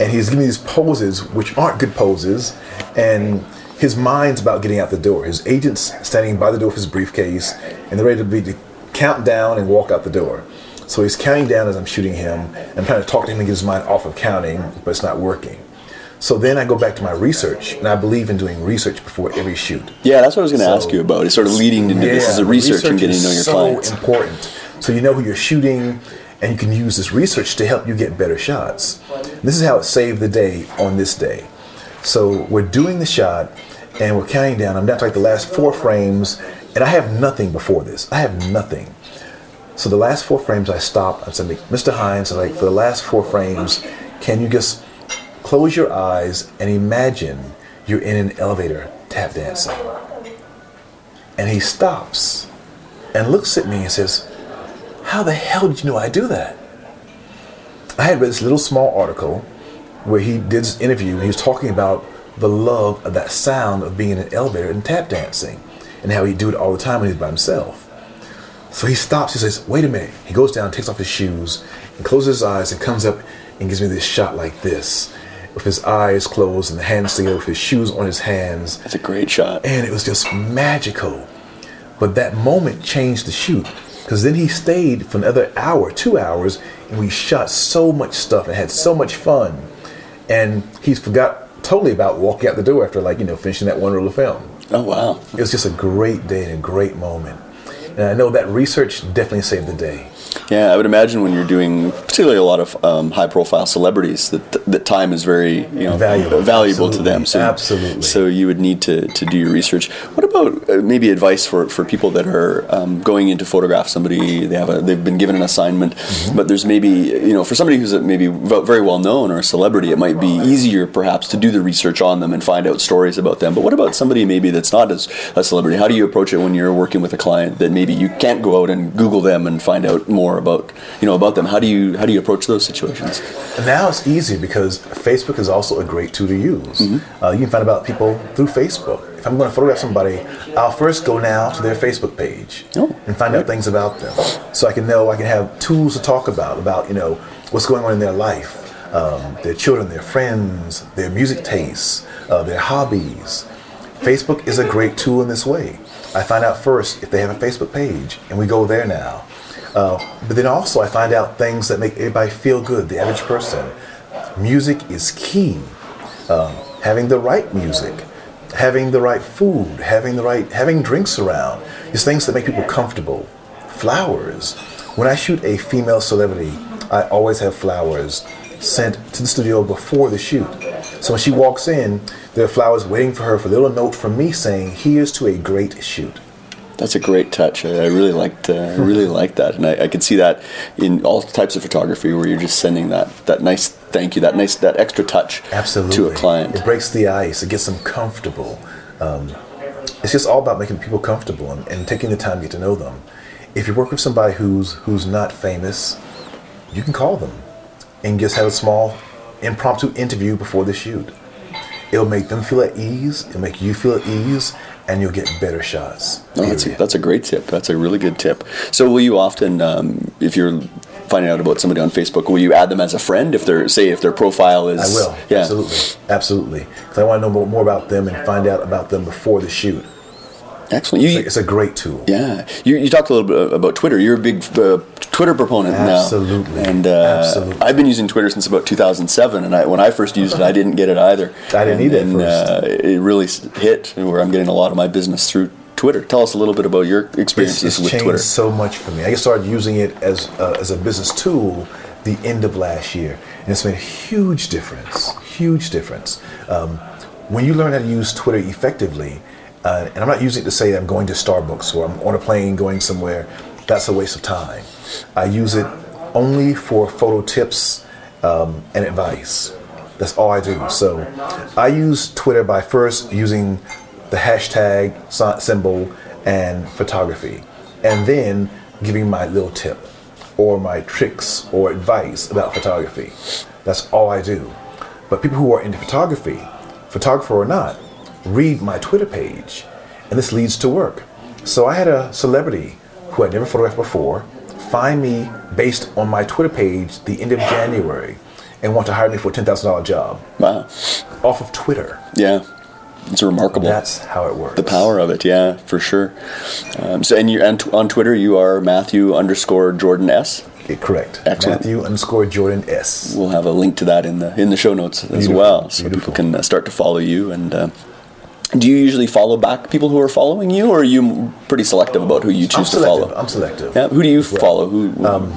Speaker 7: and he's giving these poses which aren't good poses and his mind's about getting out the door his agent's standing by the door with his briefcase and they're ready to be to count down and walk out the door so he's counting down as i'm shooting him and I'm trying to talk to him and get his mind off of counting but it's not working so then i go back to my research and i believe in doing research before every shoot
Speaker 6: Yeah, that's what I was going to
Speaker 7: So-
Speaker 6: ask you about. It's sort of leading into this is a research, and getting to know your
Speaker 7: so
Speaker 6: clients.
Speaker 7: important. So you know who you're shooting, and you can use this research to help you get better shots. This is how it saved the day on this day. So we're doing the shot, and we're counting down. I'm down to like the last four frames, and I have nothing before this. I have nothing. So the last four frames, I stop. I said, Mr. Hines, I'm like for the last four frames, can you just close your eyes and imagine you're in an elevator tap dancing? And he stops and looks at me and says, How the hell did you know I do that? I had read this little small article where he did this interview and he was talking about the love of that sound of being in an elevator and tap dancing and how he'd do it all the time when he was by himself. So he stops, he says, Wait a minute. He goes down, takes off his shoes, and closes his eyes and comes up and gives me this shot like this. With his eyes closed and the hands together, with his shoes on his hands
Speaker 6: That's a great shot.
Speaker 7: and it was just magical. But that moment changed the shoot because then he stayed for another hour, two hours, and we shot so much stuff and had so much fun. And he forgot totally about walking out the door after, like, you know, finishing that one roll of film.
Speaker 6: Oh wow!
Speaker 7: It was just a great day and a great moment. And I know that research definitely saved the day.
Speaker 6: Yeah, I would imagine when you're doing particularly a lot of um, high-profile celebrities, that that time is very you know
Speaker 7: Valuable.
Speaker 6: valuable to them. So
Speaker 7: Absolutely.
Speaker 6: So you would need to, to do your research. What about uh, maybe advice for, for people that are um, going into photograph somebody? They have a they've been given an assignment,
Speaker 7: Mm-hmm.
Speaker 6: but there's maybe you know for somebody who's maybe very well known or a celebrity, it might be easier perhaps to do the research on them and find out stories about them. But what about somebody maybe that's not as a celebrity? How do you approach it when you're working with a client that maybe you can't go out and Google them and find out more about you know about them? How do you how do you approach those situations?
Speaker 7: Now it's easy because Facebook is also a great tool to use.
Speaker 6: Mm-hmm.
Speaker 7: Uh, you can find about people through Facebook. If I'm going to photograph somebody, I'll first go now to their Facebook page
Speaker 6: Oh,
Speaker 7: and find out things about them, so I can know I can have tools to talk about about you know what's going on in their life, um, their children, their friends, their music tastes, uh, their hobbies. Facebook is a great tool in this way. I find out first if they have a Facebook page, and we go there now. Uh, but then also, I find out things that make everybody feel good, the average person. Music is key. Um, having the right music, having the right food, having the right having drinks around, is things that make people comfortable. Flowers. When I shoot a female celebrity, I always have flowers sent to the studio before the shoot. So when she walks in, there are flowers waiting for her for a little note from me saying, "Here's to a great shoot."
Speaker 6: That's a great touch. I I really liked. Uh, I really [LAUGHS] like that, and I, I could see that in all types of photography, where you're just sending that that nice thank you, that nice that extra touch
Speaker 7: Absolutely.
Speaker 6: to a client.
Speaker 7: It breaks the ice. It gets them comfortable. Um, it's just all about making people comfortable and, and taking the time to get to know them. If you work with somebody who's who's not famous, you can call them and just have a small impromptu interview before the shoot. It'll make them feel at ease. It'll make you feel at ease, and you'll get better shots.
Speaker 6: No, that's, a, that's a great tip. That's a really good tip. So, will you often, um, if you're finding out about somebody on Facebook, will you add them as a friend if they're say if their profile is?
Speaker 7: I will.
Speaker 6: Yeah.
Speaker 7: Absolutely. Absolutely. Because I want to know more about them and find out about them before the shoot.
Speaker 6: Excellent. You,
Speaker 7: It's a, it's a great tool.
Speaker 6: Yeah, you, you talked a little bit about Twitter. You're a big uh, Twitter proponent
Speaker 7: Absolutely.
Speaker 6: now, and uh,
Speaker 7: Absolutely.
Speaker 6: I've been using Twitter since about 2007. And I, when I first used it, I didn't get it either.
Speaker 7: I didn't
Speaker 6: and,
Speaker 7: either
Speaker 6: And uh, it really hit where I'm getting a lot of my business through Twitter. Tell us a little bit about your
Speaker 7: It's,
Speaker 6: experiences
Speaker 7: it's
Speaker 6: with
Speaker 7: changed
Speaker 6: Twitter.
Speaker 7: so much for me. I started using it as uh, as a business tool the end of last year, and it's made a huge difference. Huge difference. Um, when you learn how to use Twitter effectively, uh, and I'm not using it to say I'm going to Starbucks or I'm on a plane going somewhere. That's a waste of time. I use it only for photo tips um, and advice. That's all I do. So I use Twitter by first using the hashtag symbol and photography, and then giving my little tip or my tricks or advice about photography. That's all I do. But people who are into photography, photographer or not, read my Twitter page, and this leads to work. So I had a celebrity who I'd never photographed before find me based on my Twitter page the end of January and want to hire me for a $10,000 job
Speaker 6: Wow.
Speaker 7: off of Twitter.
Speaker 6: Yeah. It's remarkable.
Speaker 7: That's how it works.
Speaker 6: the power of it, yeah, for sure. Um, so, and you and t- on Twitter, you are Matthew underscore Jordan S.
Speaker 7: Yeah, correct.
Speaker 6: Excellent.
Speaker 7: Matthew underscore Jordan S.
Speaker 6: We'll have a link to that in the in the show notes as
Speaker 7: Beautiful,
Speaker 6: well, so
Speaker 7: beautiful.
Speaker 6: people can uh, start to follow you. And uh, do you usually follow back people who are following you, or are you pretty selective about who you choose to follow?
Speaker 7: I'm selective.
Speaker 6: Yeah, who do you follow? Who?
Speaker 7: Um,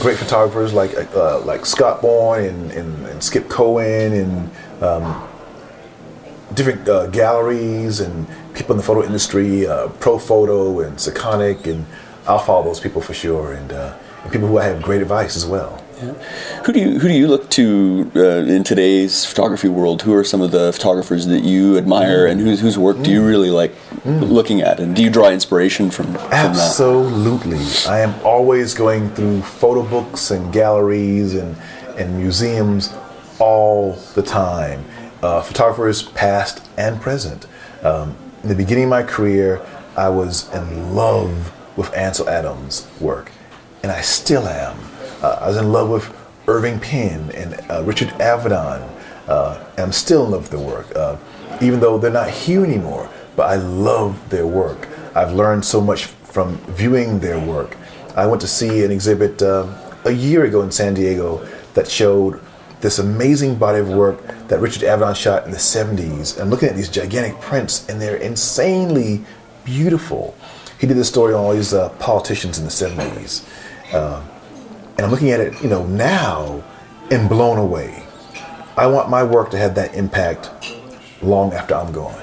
Speaker 7: great photographers like uh, like Scott Bourne and, and, and Skip Cohen and um, different uh, galleries and people in the photo industry, uh, Profoto and Sekonic, and I'll follow those people for sure, and, uh, and people who I have great advice as well.
Speaker 6: Who do you who do you look to uh, in today's photography world? Who are some of the photographers that you admire, and whose whose work do you really like looking at? And do you draw inspiration from, from that?
Speaker 7: Absolutely. I am always going through photo books and galleries and, and museums all the time. Uh, photographers past and present. Um, in the beginning of my career, I was in love with Ansel Adams' work, and I still am. Uh, I was in love with Irving Penn and uh, Richard Avedon. Uh, I'm still in love with their work, uh, even though they're not here anymore. But I love their work. I've learned so much from viewing their work. I went to see an exhibit uh, a year ago in San Diego that showed this amazing body of work that Richard Avedon shot in the 70s. And looking at these gigantic prints, and they're insanely beautiful. He did this story on all these uh, politicians in the 70s. Uh, and I'm looking at it, you know, now and blown away. I want my work to have that impact long after I'm gone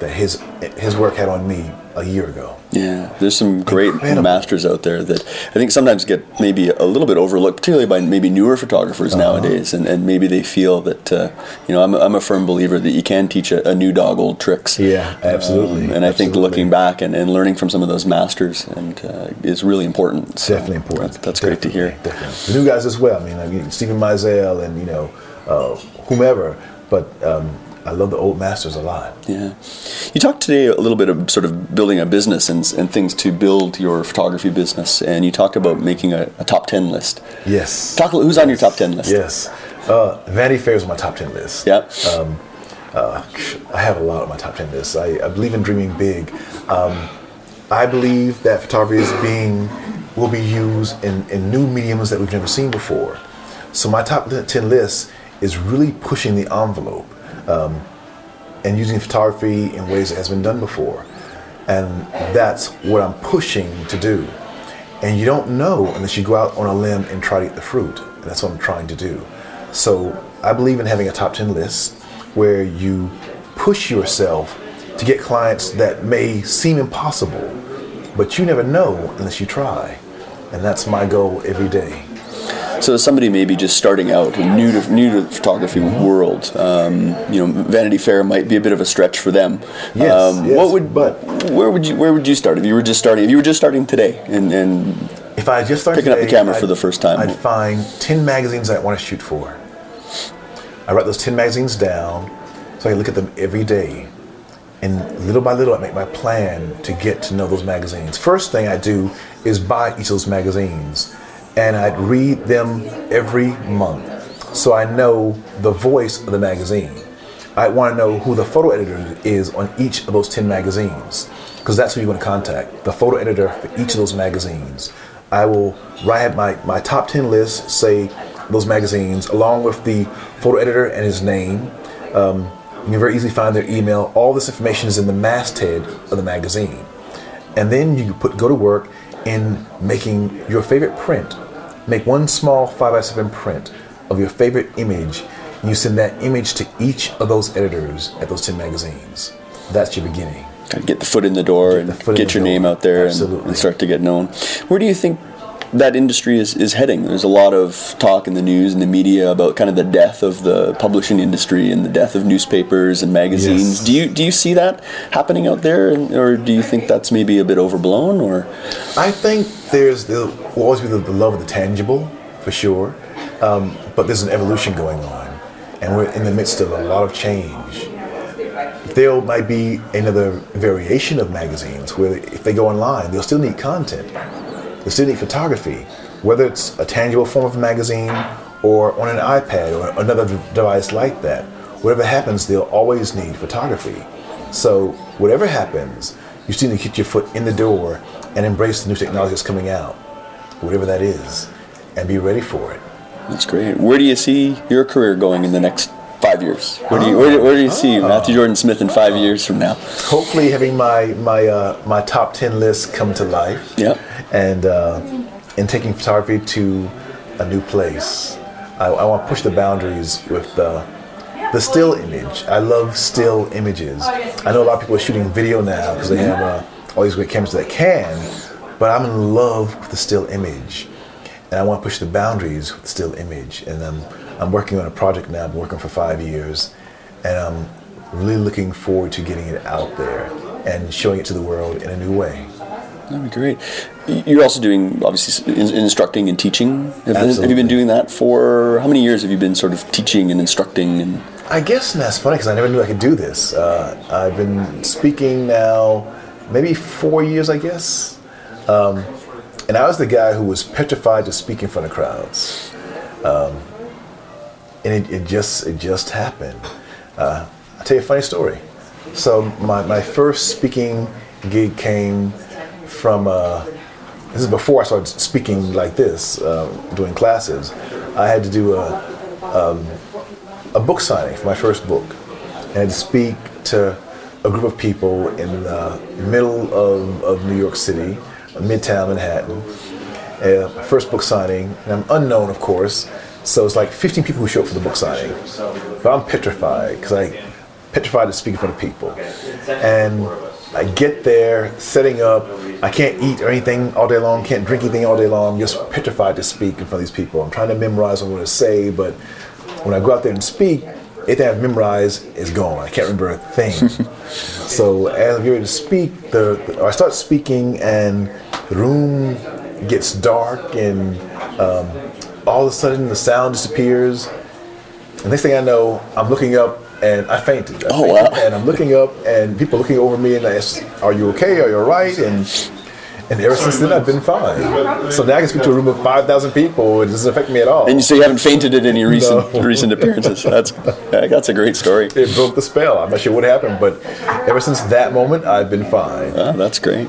Speaker 7: that his his work had on me a year ago.
Speaker 6: Yeah, there's some great
Speaker 7: Incredible.
Speaker 6: masters out there that I think sometimes get maybe a little bit overlooked, particularly by maybe newer photographers
Speaker 7: Uh-huh.
Speaker 6: nowadays, and, and maybe they feel that uh, you know I'm a, I'm a firm believer that you can teach a, a new dog old tricks.
Speaker 7: Yeah, absolutely.
Speaker 6: Um, and I think looking back and, and learning from some of those masters and uh, is really important. So
Speaker 7: Definitely important.
Speaker 6: That's, that's great to hear.
Speaker 7: Definitely. The new guys as well. I mean, I mean Steven Meisel and you know uh, whomever, but um, I love the old masters a lot.
Speaker 6: Yeah. You talked today a little bit of sort of building a business and, and things to build your photography business, and you talked about making a, a top 10 list.
Speaker 7: Yes.
Speaker 6: Talk, who's on your top 10 list?
Speaker 7: Yes. Uh, Vanity Fair is on my top ten list.
Speaker 6: Yeah.
Speaker 7: Um, uh, I have a lot on my top 10 list. I, I believe in dreaming big. Um, I believe that photography is being will be used in, in new mediums that we've never seen before. So my top 10 list is really pushing the envelope um, and using photography in ways that has been done before. And that's what I'm pushing to do. And you don't know unless you go out on a limb and try to get the fruit. And that's what I'm trying to do. So I believe in having a top 10 list where you push yourself to get clients that may seem impossible, but you never know unless you try. And that's my goal every day.
Speaker 6: So as somebody maybe just starting out, new to new to the photography world, um, you know, Vanity Fair might be a bit of a stretch for them.
Speaker 7: Yes,
Speaker 6: um,
Speaker 7: yes,
Speaker 6: what would
Speaker 7: but-
Speaker 6: where would you where would you start if you were just starting? If you were just starting today and, and
Speaker 7: If I just started
Speaker 6: Picking up the camera for
Speaker 7: I'd-
Speaker 6: the first time.
Speaker 7: I'd find 10 magazines I want to shoot for. I write those 10 magazines down so I look at them every day. And little by little, I make my plan to get to know those magazines. First thing I do is buy each of those magazines, and I'd read them every month so I know the voice of the magazine. I want to know who the photo editor is on each of those 10 magazines because that's who you want to contact the photo editor for each of those magazines. I will write my, my top 10 list, say those magazines, along with the photo editor and his name. Um, you can very easily find their email. All this information is in the masthead of the magazine. And then you put go to work in making your favorite print. Make one small 5x7 print of your favorite image. And you send that image to each of those editors at those 10 magazines. That's your beginning.
Speaker 6: get the foot in the door
Speaker 7: the
Speaker 6: and get your
Speaker 7: door.
Speaker 6: name out there and, and start to get known? Where do you think that industry is, is heading. There's a lot of talk in the news and the media about kind of the death of the publishing industry and the death of newspapers and magazines.
Speaker 7: Yes.
Speaker 6: Do you do you see that happening out there, and, or do you think that's maybe a bit overblown? Or
Speaker 7: I think there's there will always be the, the love of the tangible, for sure, um, but there's an evolution going on, and we're in the midst of a lot of change. There might be another variation of magazines where if they go online, they'll still need content. They still photography, whether it's a tangible form of a magazine or on an iPad or another device like that. Whatever happens, they'll always need photography. So whatever happens, you still need to get your foot in the door and embrace the new technology that's coming out, whatever that is, and be ready for it.
Speaker 6: that's great. Where do you see your career going in the next five years? Where do you where do, where do you see Matthew Jordan Smith in five years from now?
Speaker 7: Hopefully, having my my uh, my top ten list come to life.
Speaker 6: Yep.
Speaker 7: And uh, and taking photography to a new place. I, I want to push the boundaries with the the still image. I love still images. I know a lot of people are shooting video now because they have uh, all these great cameras that can, but I'm in love with the still image, and I want to push the boundaries with the still image. And I'm I'm working on a project now. I've been working for five years, and I'm really looking forward to getting it out there and showing it to the world in a new way.
Speaker 6: That'd be great. You're also doing obviously instructing and teaching. Have, have you been doing that for how many years? Have you been sort of teaching and instructing? And
Speaker 7: I guess that's funny because I never knew I could do this. Uh, I've been speaking now maybe four years, I guess. Um, and I was the guy who was petrified to speak in front of crowds. Um, and it, it just it just happened. Uh, I'll tell you a funny story. So my, my first speaking gig came from uh, this is before I started speaking like this, uh, doing classes. I had to do a a book signing for my first book, and I had to speak to a group of people in the middle of, of New York City, Midtown Manhattan. Uh, first book signing, and I'm unknown, of course, so it's like 15 people who show up for the book signing. But I'm petrified because I petrified to speak in front of people, and I get there, setting up. I can't eat or anything all day long. Can't drink anything all day long. Just petrified to speak in front of these people. I'm trying to memorize what I'm going to say, but when I go out there and speak, everything I've memorized is gone. I can't remember a thing. [LAUGHS] so as I'm getting ready to speak, the, the- I start speaking, and the room gets dark, and um, all of a sudden the sound disappears. And next thing I know, I'm looking up and I fainted. I
Speaker 6: Oh,
Speaker 7: fainted.
Speaker 6: wow.
Speaker 7: And I'm looking up and people looking over me and I ask, "Are you okay? Are you all right?" And and ever since then, I've been fine. So now I can speak to a room of 5,000 people. It doesn't affect me at all.
Speaker 6: and you say you haven't fainted at any recent
Speaker 7: No.
Speaker 6: recent appearances. That's that's a great story.
Speaker 7: it broke the spell. I'm not sure what happened, but ever since that moment, I've been fine.
Speaker 6: Ah, that's great.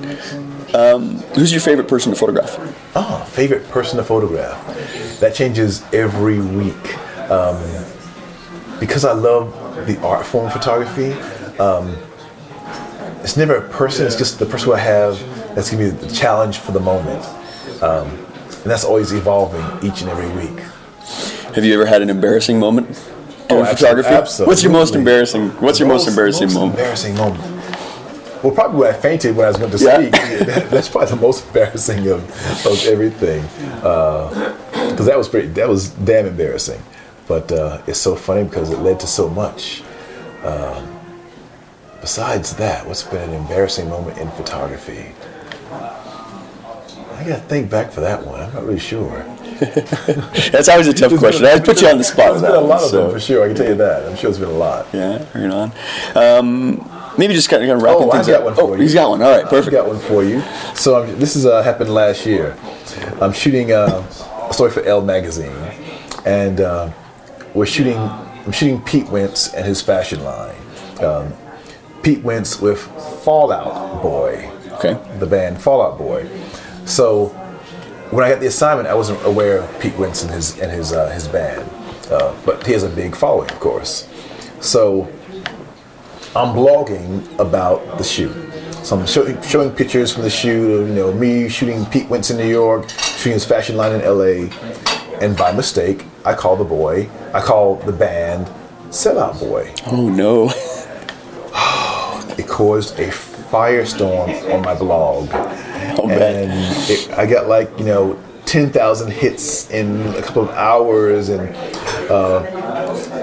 Speaker 6: Um, who's your favorite person to photograph?
Speaker 7: Oh, favorite person to photograph. That changes every week. Um, because I love the art form photography, um, it's never a person, it's just the person who I have that's giving me the challenge for the moment. Um, and that's always evolving each and every week.
Speaker 6: Have you ever had an embarrassing moment
Speaker 7: Oh,
Speaker 6: photography? What's your most embarrassing? What's your most, embarrassing
Speaker 7: most
Speaker 6: moment?
Speaker 7: Embarrassing moment. Well, probably when I fainted when I was going to
Speaker 6: Yeah.
Speaker 7: speak. That- [LAUGHS] That's probably the most embarrassing of, of everything. Because that was pretty. That was damn embarrassing. But uh, it's so funny because it led to so much. Um, besides that, what's been an embarrassing moment in photography? I gotta think back for that one. I'm not really sure. [LAUGHS]
Speaker 6: That's always a tough
Speaker 7: There's
Speaker 6: question. I put you on the spot
Speaker 7: There's been a lot
Speaker 6: one,
Speaker 7: of them for sure. I can tell you that. I'm sure there's been a lot.
Speaker 6: Yeah, right on. Um, maybe just kind of, wrapping
Speaker 7: Oh,
Speaker 6: things up.
Speaker 7: one for
Speaker 6: oh,
Speaker 7: you.
Speaker 6: he's got one. All right, perfect.
Speaker 7: got one for you. So um, this is uh, happened last year. I'm shooting uh, a story for Elle magazine, and uh, we're shooting. I'm shooting Pete Wentz and his fashion line. Um, Pete Wentz with Fall Out Boy,
Speaker 6: Okay.
Speaker 7: the band Fall Out Boy. So when I got the assignment, I wasn't aware of Pete Wentz and his and his uh, his band, uh, but he has a big following, of course. So I'm blogging about the shoot. So I'm showing, showing pictures from the shoot of you know me shooting Pete Wentz in New York, shooting his fashion line in L.A. And by mistake, I call the boy, I call the band Sellout Boy.
Speaker 6: Oh no. [SIGHS]
Speaker 7: It caused a firestorm on my blog.
Speaker 6: I'll
Speaker 7: and it, I got like you know 10,000 hits in a couple of hours. And uh,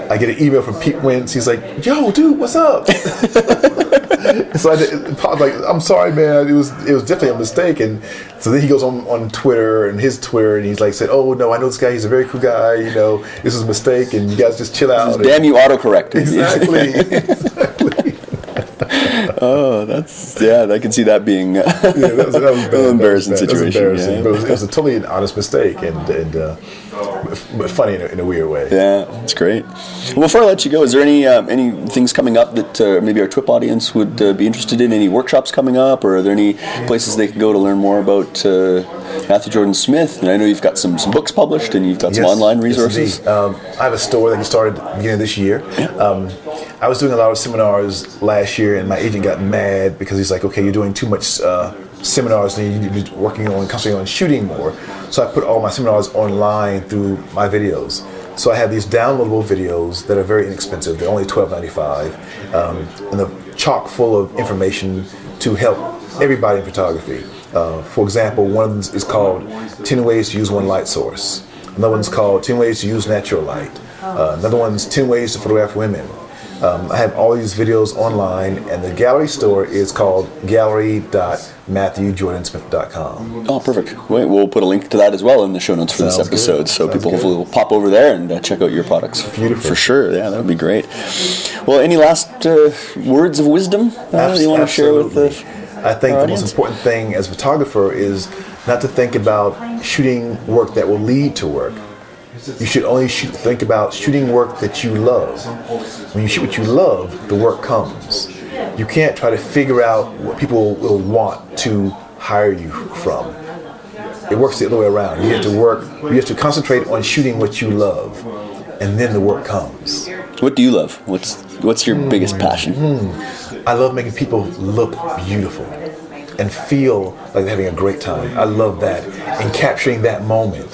Speaker 7: I get an email from Pete Wentz. He's like, yo, dude, what's up? [LAUGHS] so I did, like, "I'm sorry, man. It was it was definitely a mistake. And so then he goes on on Twitter and his Twitter, and he's like, said, oh no, I know this guy. He's a very cool guy. You know, this is a mistake, and you guys just chill out.
Speaker 6: Damn you, autocorrect.
Speaker 7: Exactly. [LAUGHS] exactly.
Speaker 6: oh, that's yeah. I can see that being
Speaker 7: yeah, that was, that was [LAUGHS]
Speaker 6: an embarrassing
Speaker 7: that was
Speaker 6: situation.
Speaker 7: Was embarrassing.
Speaker 6: yeah.
Speaker 7: But it was, it was a totally an honest mistake, and and uh, but funny in a, in a weird way.
Speaker 6: Yeah, it's great. Well, before I let you go, is there any um, any things coming up that uh, maybe our TWIP audience would uh, be interested in? Any workshops coming up, or are there any places they can go to learn more about uh, Matthew Jordan Smith? And I know you've got some, some books published, and you've got some online resources.
Speaker 7: indeed. um, I have a store that I started at the beginning of this year. Um, I was doing a lot of seminars last year, and my agent got mad because he's like, "Okay, you're doing too much uh, seminars, and you need to be working on concentrating on shooting more." So I put all my seminars online through my videos. So I have these downloadable videos that are very inexpensive. They're only twelve ninety five, um, and they're chock full of information to help everybody in photography. Uh, for example, one is called 10 Ways to Use One Light Source. Another one's called 10 Ways to Use Natural Light. Uh, another one's 10 Ways to Photograph Women. Um, I have all these videos online, and the gallery store is called gallery.matthewjordansmith.com.
Speaker 6: Oh, perfect. Wait, we'll put a link to that as well in the show notes for this
Speaker 7: Sounds good.
Speaker 6: episode, so
Speaker 7: Sounds
Speaker 6: people
Speaker 7: good.
Speaker 6: hopefully will pop over there and uh, check out your products.
Speaker 7: Beautiful.
Speaker 6: For sure, yeah, that would be great. Well, any last uh, words of wisdom uh, you want to share with the
Speaker 7: I think the most important thing as a photographer is not to think about shooting work that will lead to work. You should only shoot, think about shooting work that you love. When you shoot what you love, the work comes. You can't try to figure out what people will want to hire you from. It works the other way around. You have to work, you have to concentrate on shooting what you love, and then the work comes.
Speaker 6: What do you love? What's what's your biggest passion? Hmm.
Speaker 7: I love making people look beautiful and feel like they're having a great time. I love that. And capturing that moment.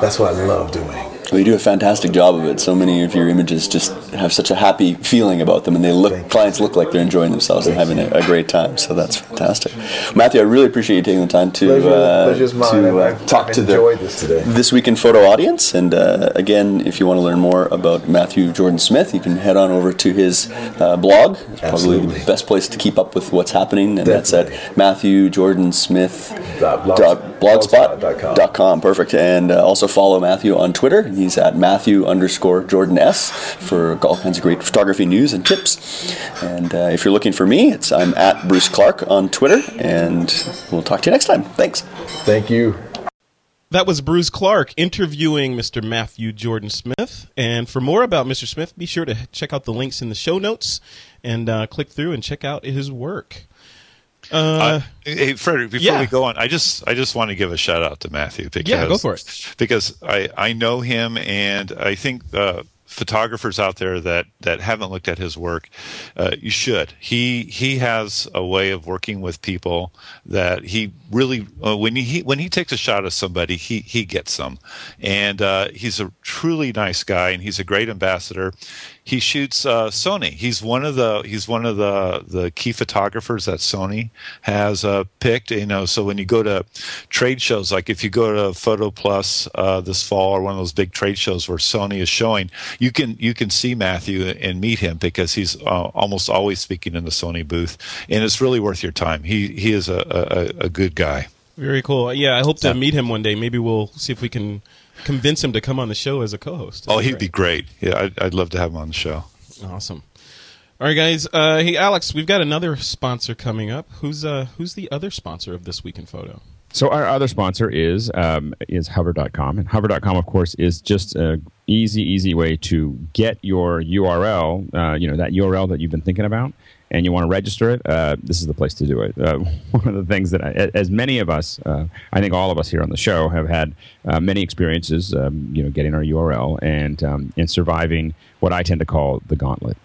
Speaker 7: That's what I love doing.
Speaker 6: Well, you do a fantastic job of it. So many of your images just have such a happy feeling about them, and they look clients look like they're enjoying themselves and having a, a great time. So that's fantastic, Matthew. I really appreciate you taking the time to uh, to uh, talk to the
Speaker 7: this
Speaker 6: this week in photo audience. And uh, again, if you want to learn more about Matthew Jordan Smith, you can head on over to his uh, blog. It's probably
Speaker 7: Absolutely.
Speaker 6: the best place to keep up with what's happening, and that's at
Speaker 7: Definitely.
Speaker 6: Matthew Jordan Smith.
Speaker 7: Dot blog-
Speaker 6: dot
Speaker 7: blogspot dot com.
Speaker 6: blogspot.com. com. Perfect. And uh, also follow Matthew on Twitter. He's at Matthew underscore Jordan S for all kinds of great photography news and tips. And uh, if you're looking for me, it's I'm at Bruce Clark on Twitter. And we'll talk to you next time. Thanks.
Speaker 7: Thank you.
Speaker 3: That was Bruce Clark interviewing Mr. Matthew Jordan Smith. And for more about Mr. Smith, be sure to check out the links in the show notes and uh, click through and check out his work. Uh,
Speaker 4: Uh, hey, Frederick, before
Speaker 3: yeah.
Speaker 4: we go on, I just I just want to give a shout out to Matthew because
Speaker 3: Yeah, go for it.
Speaker 4: Because I I know him, and I think uh, photographers out there that that haven't looked at his work, uh, you should. He he has a way of working with people that he really uh, when he when he takes a shot at somebody, he he gets them, and uh, he's a truly nice guy, and he's a great ambassador he shoots uh, Sony. He's one of the he's one of the the key photographers that Sony has uh, picked. You know, so when you go to trade shows, like if you go to Photo Plus uh, this fall or one of those big trade shows where Sony is showing, you can you can see Matthew and meet him because he's uh, almost always speaking in the Sony booth, and it's really worth your time. He he is a a, a good guy.
Speaker 3: very cool. Yeah, I hope to meet him one day. Maybe we'll see if we can convince him to come on the show as a co-host.
Speaker 4: Oh,
Speaker 3: That'd
Speaker 4: he'd be great. Yeah, I'd, I'd love to have him on the show.
Speaker 3: Awesome. All right, guys. Uh, hey, Alex, we've got another sponsor coming up. Who's uh, who's the other sponsor of this week in photo?
Speaker 2: So our other sponsor is um, is Hover.com, and Hover.com, of course, is just a easy, easy way to get your URL. Uh, you know that URL that you've been thinking about, and you want to register it. Uh, this is the place to do it. Uh, [LAUGHS] one of the things that, I, as many of us, uh, I think all of us here on the show have had uh, many experiences. Um, you know, getting our URL and um, and surviving what I tend to call the gauntlet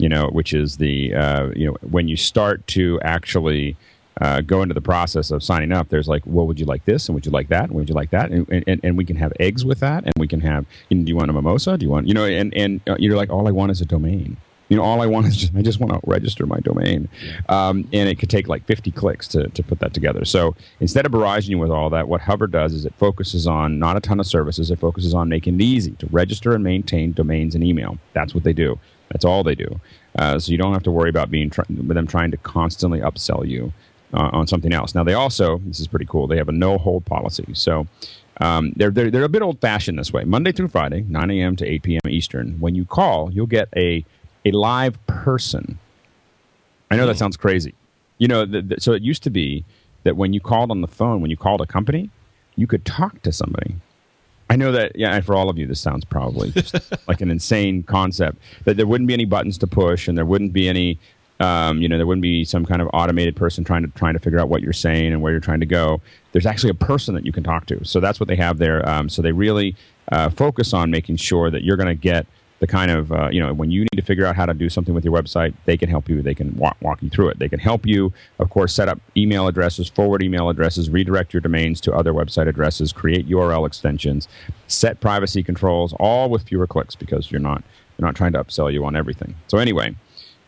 Speaker 2: you know, which is the uh, you know when you start to actually uh, go into the process of signing up. There's like, well, would you like this, and would you like that, and would you like that, and, and, and we can have eggs with that, and we can have. Do you want a mimosa? Do you want you know? And and you're like, all I want is a domain. You know, all I want is just, I just want to register my domain, um, and it could take like 50 clicks to to put that together. So instead of barraging you with all that, what Hover does is it focuses on not a ton of services. It focuses on making it easy to register and maintain domains and email. That's what they do. That's all they do. Uh, so you don't have to worry about being tr- them trying to constantly upsell you uh, on something else. Now they also this is pretty cool. They have a no hold policy. So um, they're, they're they're a bit old fashioned this way. Monday through Friday, 9 a.m. to 8 p.m. Eastern. When you call, you'll get a a live person. I know that sounds crazy. You know, the, the, so it used to be that when you called on the phone, when you called a company, you could talk to somebody. I know that, yeah, for all of you, this sounds probably just [LAUGHS] like an insane concept that there wouldn't be any buttons to push and there wouldn't be any, um, you know, there wouldn't be some kind of automated person trying to trying to figure out what you're saying and where you're trying to go. There's actually a person that you can talk to. So that's what they have there. Um, so they really uh, focus on making sure that you're going to get the kind of uh, you know when you need to figure out how to do something with your website they can help you. They can walk, walk you through it. They can help you of course set up email addresses forward email addresses redirect your domains to other website addresses create url extensions set privacy controls all with fewer clicks because you're not you're not trying to upsell you on everything. So anyway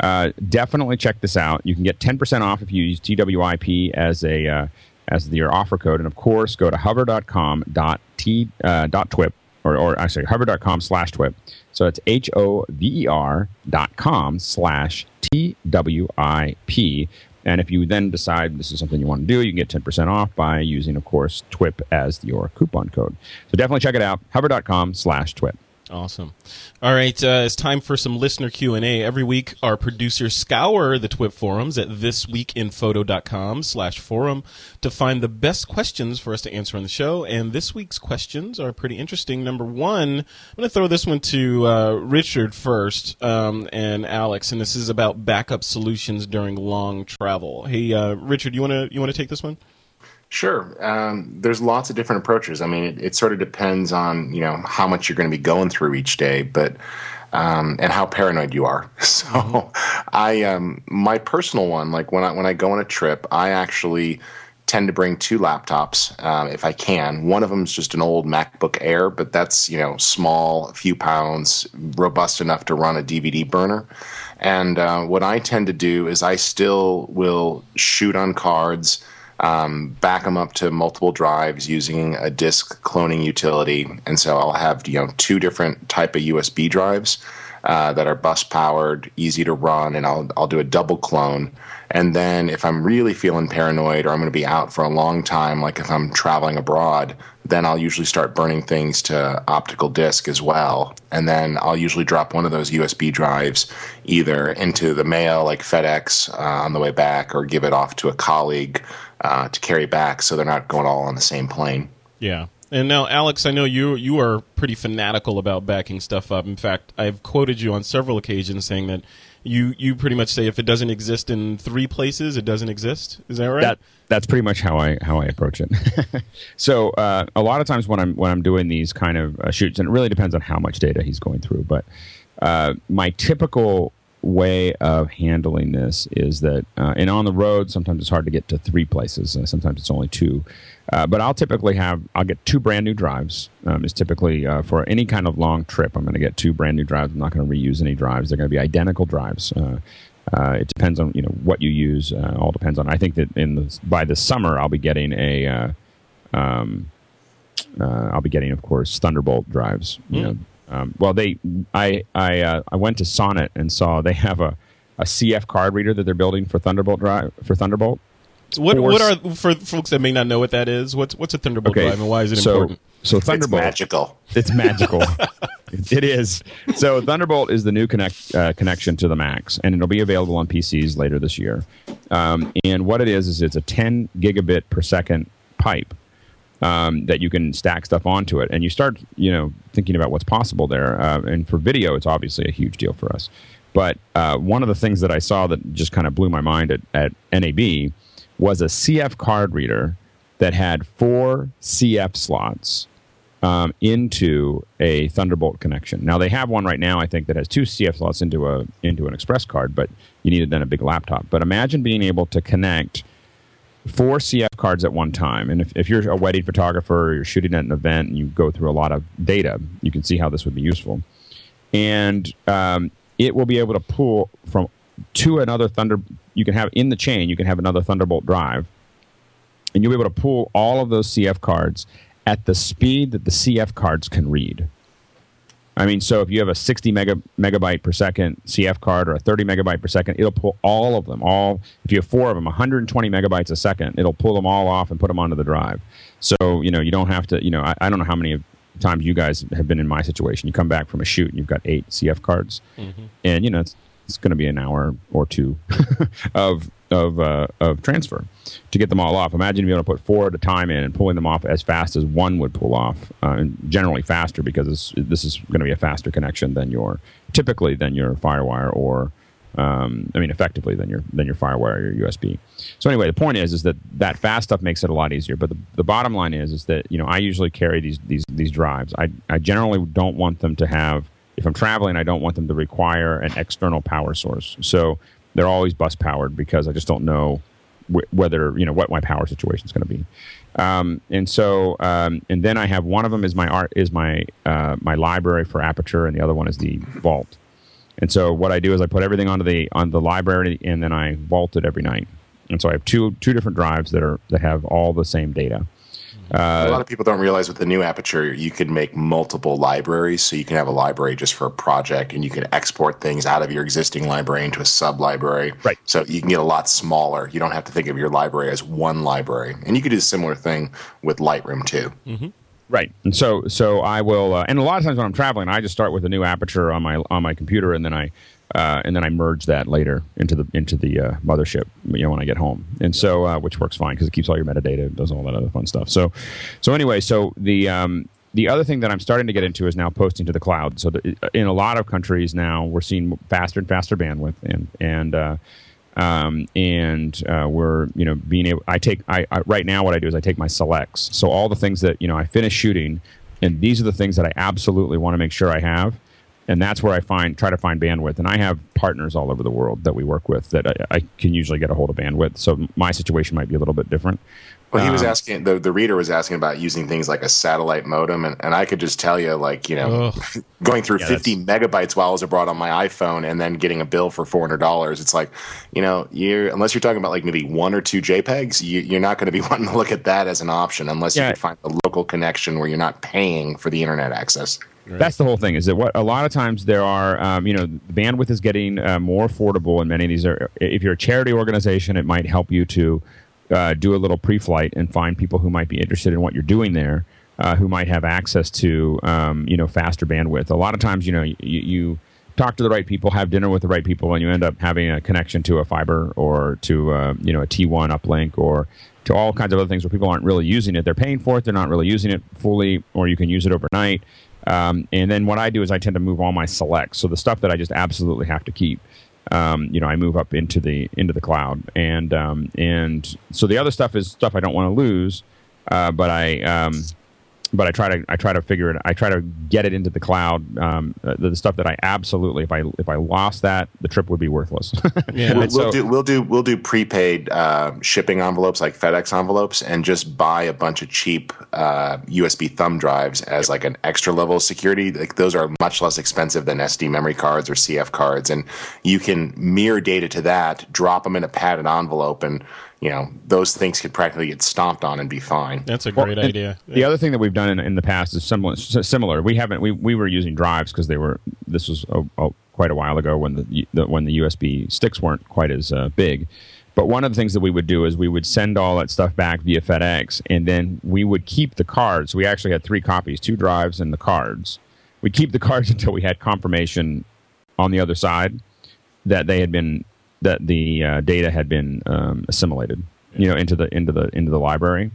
Speaker 2: uh, definitely check this out. You can get 10% off if you use twip as a uh, as your offer code. And of course go to hover.com dot t uh, dot twip or, or actually hover.com slash twip. So it's H O V E R dot com slash T W I P. And if you then decide this is something you want to do, you can get 10% off by using, of course, TWIP as your coupon code. So definitely check it out. Hover.com slash TWIP.
Speaker 3: Awesome. All right, uh, it's time for some listener Q&A. Every week, our producers scour the TWIP forums at thisweekinphoto.com slash forum to find the best questions for us to answer on the show. And this week's questions are pretty interesting. Number one, I'm going to throw this one to uh, Richard first um, and Alex, and this is about backup solutions during long travel. Hey, uh, Richard, you want to you want to take this one?
Speaker 5: Sure. Um, there's lots of different approaches. I mean, it, it, sort of depends on you know how much you're going to be going through each day, but um, and how paranoid you are. [LAUGHS] So. I um, my personal one, like when I when I go on a trip, I actually tend to bring two laptops um, if I can. One of them is just an old MacBook Air, but that's you know small, a few pounds, robust enough to run a DVD burner. And uh, what I tend to do is I still will shoot on cards um, back them up to multiple drives using a disk cloning utility. And so I'll have you know two different type of USB drives uh, that are bus powered, easy to run, and I'll I'll do a double clone. And then if I'm really feeling paranoid or I'm going to be out for a long time, like if I'm traveling abroad, then I'll usually start burning things to optical disk as well. And then I'll usually drop one of those USB drives either into the mail, like FedEx, uh, on the way back, or give it off to a colleague uh, to carry back so they're not going all on the same plane.
Speaker 3: Yeah. And now, Alex, I know you you are pretty fanatical about backing stuff up. In fact, I've quoted you on several occasions saying that you you pretty much say if it doesn't exist in three places, it doesn't exist. Is that right?
Speaker 2: That, that's pretty much how I how I approach it. [LAUGHS] so uh, a lot of times when I'm when I'm doing these kind of uh, shoots, and it really depends on how much data he's going through, but uh, my typical way of handling this is that, uh, and on the road, sometimes it's hard to get to three places. Uh, sometimes it's only two. Uh, but I'll typically have, I'll get two brand new drives. Um, it's typically uh, for any kind of long trip, I'm going to get two brand new drives. I'm not going to reuse any drives. They're going to be identical drives. Uh, uh, it depends on you know what you use. all depends on. I think that in the, by the summer I'll be getting a, um, I'll be getting of course Thunderbolt drives. You mm. know, um, well, they I I uh, I went to Sonnet and saw they have a, a CF card reader that they're building for Thunderbolt drive for Thunderbolt.
Speaker 3: What what are for folks that may not know what that is? What's what's a Thunderbolt okay. drive and why is it
Speaker 2: so,
Speaker 3: important?
Speaker 2: So Thunderbolt,
Speaker 5: it's magical.
Speaker 2: It's magical. [LAUGHS] it is. So Thunderbolt is the new connect uh, connection to the Macs, and it'll be available on PCs later this year. Um, and what it is is it's a 10 gigabit per second pipe um, that you can stack stuff onto it, and you start, you know, thinking about what's possible there. Uh, and for video, it's obviously a huge deal for us. But uh, one of the things that I saw that just kind of blew my mind at, at NAB was a CF card reader that had four CF slots um, into a Thunderbolt connection. Now they have one right now, I think, that has two CF slots into a into an Express card, but you needed then a big laptop. But imagine being able to connect four CF cards at one time. And if, if you're a wedding photographer or you're shooting at an event and you go through a lot of data, you can see how this would be useful. And um, it will be able to pull from to another Thunder. You can have in the chain. You can have another Thunderbolt drive, and you'll be able to pull all of those CF cards at the speed that the CF cards can read. I mean, so if you have a 60 mega, megabyte per second CF card or a 30 megabyte per second, it'll pull all of them. All if you have four of them, 120 megabytes a second, it'll pull them all off and put them onto the drive. So you know, you don't have to. You know, I, I don't know how many times you guys have been in my situation. You come back from a shoot and you've got eight CF cards, mm-hmm. and you know it's it's going to be an hour or two [LAUGHS] of of uh, of transfer to get them all off. Imagine being able to put four at a time in and pulling them off as fast as one would pull off, uh, and generally faster because this is going to be a faster connection than your typically than your FireWire or um, I mean effectively than your than your FireWire or your USB. So anyway, the point is is that that fast stuff makes it a lot easier. But the, the bottom line is is that you know I usually carry these these these drives. I I generally don't want them to have if I'm traveling, I don't want them to require an external power source. So they're always bus powered because I just don't know wh- whether you know what my power situation is going to be. Um, and so, um, and then I have one of them is my art is my uh, my library for Aperture, and the other one is the Vault. And so, what I do is I put everything onto the on the library, and then I vault it every night. And so, I have two two different drives that are that have all the same data.
Speaker 5: Uh, a lot of people don't realize with the new aperture, you can make multiple libraries. So you can have a library just for a project, and you can export things out of your existing library into a sub library.
Speaker 2: Right.
Speaker 5: So you can get a lot smaller. You don't have to think of your library as one library, and you could do a similar thing with Lightroom too.
Speaker 2: Mm-hmm. Right, and so so I will, uh, and a lot of times when I'm traveling, I just start with a new aperture on my on my computer, and then I uh, and then I merge that later into the into the uh, mothership. You know, when I get home, and so uh, which works fine because it keeps all your metadata, and does all that other fun stuff. So, so anyway, so the um, the other thing that I'm starting to get into is now posting to the cloud. So the, in a lot of countries now, we're seeing faster and faster bandwidth, and and uh, um, and uh, we're you know being able. I take I, I right now what I do is I take my selects. So all the things that you know I finish shooting, and these are the things that I absolutely want to make sure I have and that's where I find try to find bandwidth. And I have partners all over the world that we work with that I, I can usually get a hold of bandwidth. So my situation might be a little bit different.
Speaker 5: Well, he was um, asking the the reader was asking about using things like a satellite modem, and, and I could just tell you, like you know, [LAUGHS] going through yeah, 50 megabytes while I was abroad on my iPhone, and then getting a bill for four hundred dollars. It's like, you know, you're unless you're talking about like maybe one or two JPEGs, you, are not going to be [LAUGHS] wanting to look at that as an option unless yeah. you can find a local connection where you're not paying for the internet access.
Speaker 2: Right. That's the whole thing. Is that what a lot of times there are, um, you know, bandwidth is getting uh, more affordable, and many of these are. If you're a charity organization, it might help you to uh, do a little pre-flight and find people who might be interested in what you're doing there, uh, who might have access to, um, you know, faster bandwidth. A lot of times, you know, you, you talk to the right people, have dinner with the right people, and you end up having a connection to a fiber or to, uh, you know, a T1 uplink or to all kinds of other things where people aren't really using it. They're paying for it, they're not really using it fully, or you can use it overnight. Um, and then what I do is I tend to move all my selects. So the stuff that I just absolutely have to keep, um, you know, I move up into the into the cloud. And um, and so the other stuff is stuff I don't want to lose, uh, but I um, but I try to I try to figure it. I try to get it into the cloud. Um, the, the, stuff that I absolutely if I if I lost that, the trip would be worthless. [LAUGHS]
Speaker 5: yeah, we'll, so, we'll, do we'll do we'll do prepaid uh, shipping envelopes like FedEx envelopes, and just buy a bunch of cheap uh, USB thumb drives as like an extra level of security. Like those are much less expensive than SD memory cards or CF cards, and you can mirror data to that, drop them in a padded envelope, and you know those things could practically get stomped on and be fine.
Speaker 3: That's a great well, idea.
Speaker 2: The other thing that we've done in, in the past is similar. Similar. We haven't. We, we were using drives because they were. This was a, a, quite a while ago when the, the, when the USB sticks weren't quite as uh, big. But one of the things that we would do is we would send all that stuff back via FedEx, and then we would keep the cards. We actually had three copies, two drives, and the cards. We'd keep the cards [LAUGHS] until we had confirmation on the other side that they had been that the uh, data had been um, assimilated, you know, into the into the into the library.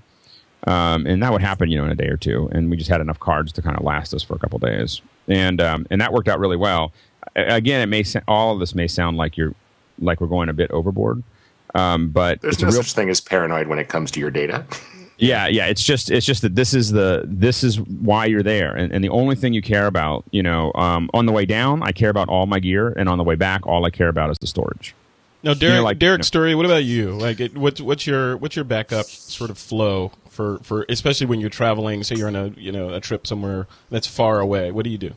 Speaker 2: Um, and that would happen, you know, in a day or two. And we just had enough cards to kind of last us for a couple days, and um, and that worked out really well. Again, it may all of this may sound like you're like we're going a bit overboard, um, but
Speaker 5: there's no real, such thing as paranoid when it comes to your data. [LAUGHS]
Speaker 2: Yeah, yeah. It's just it's just that this is the this is why you're there, and, and the only thing you care about, you know, um, on the way down, I care about all my gear, and on the way back, all I care about is the storage.
Speaker 3: No, Derrick. You know, like, Derrick Story. What about you? Like, it, what's what's your what's your backup sort of flow for for especially when you're traveling? Say you're on a you know a trip somewhere that's far away. What do you do?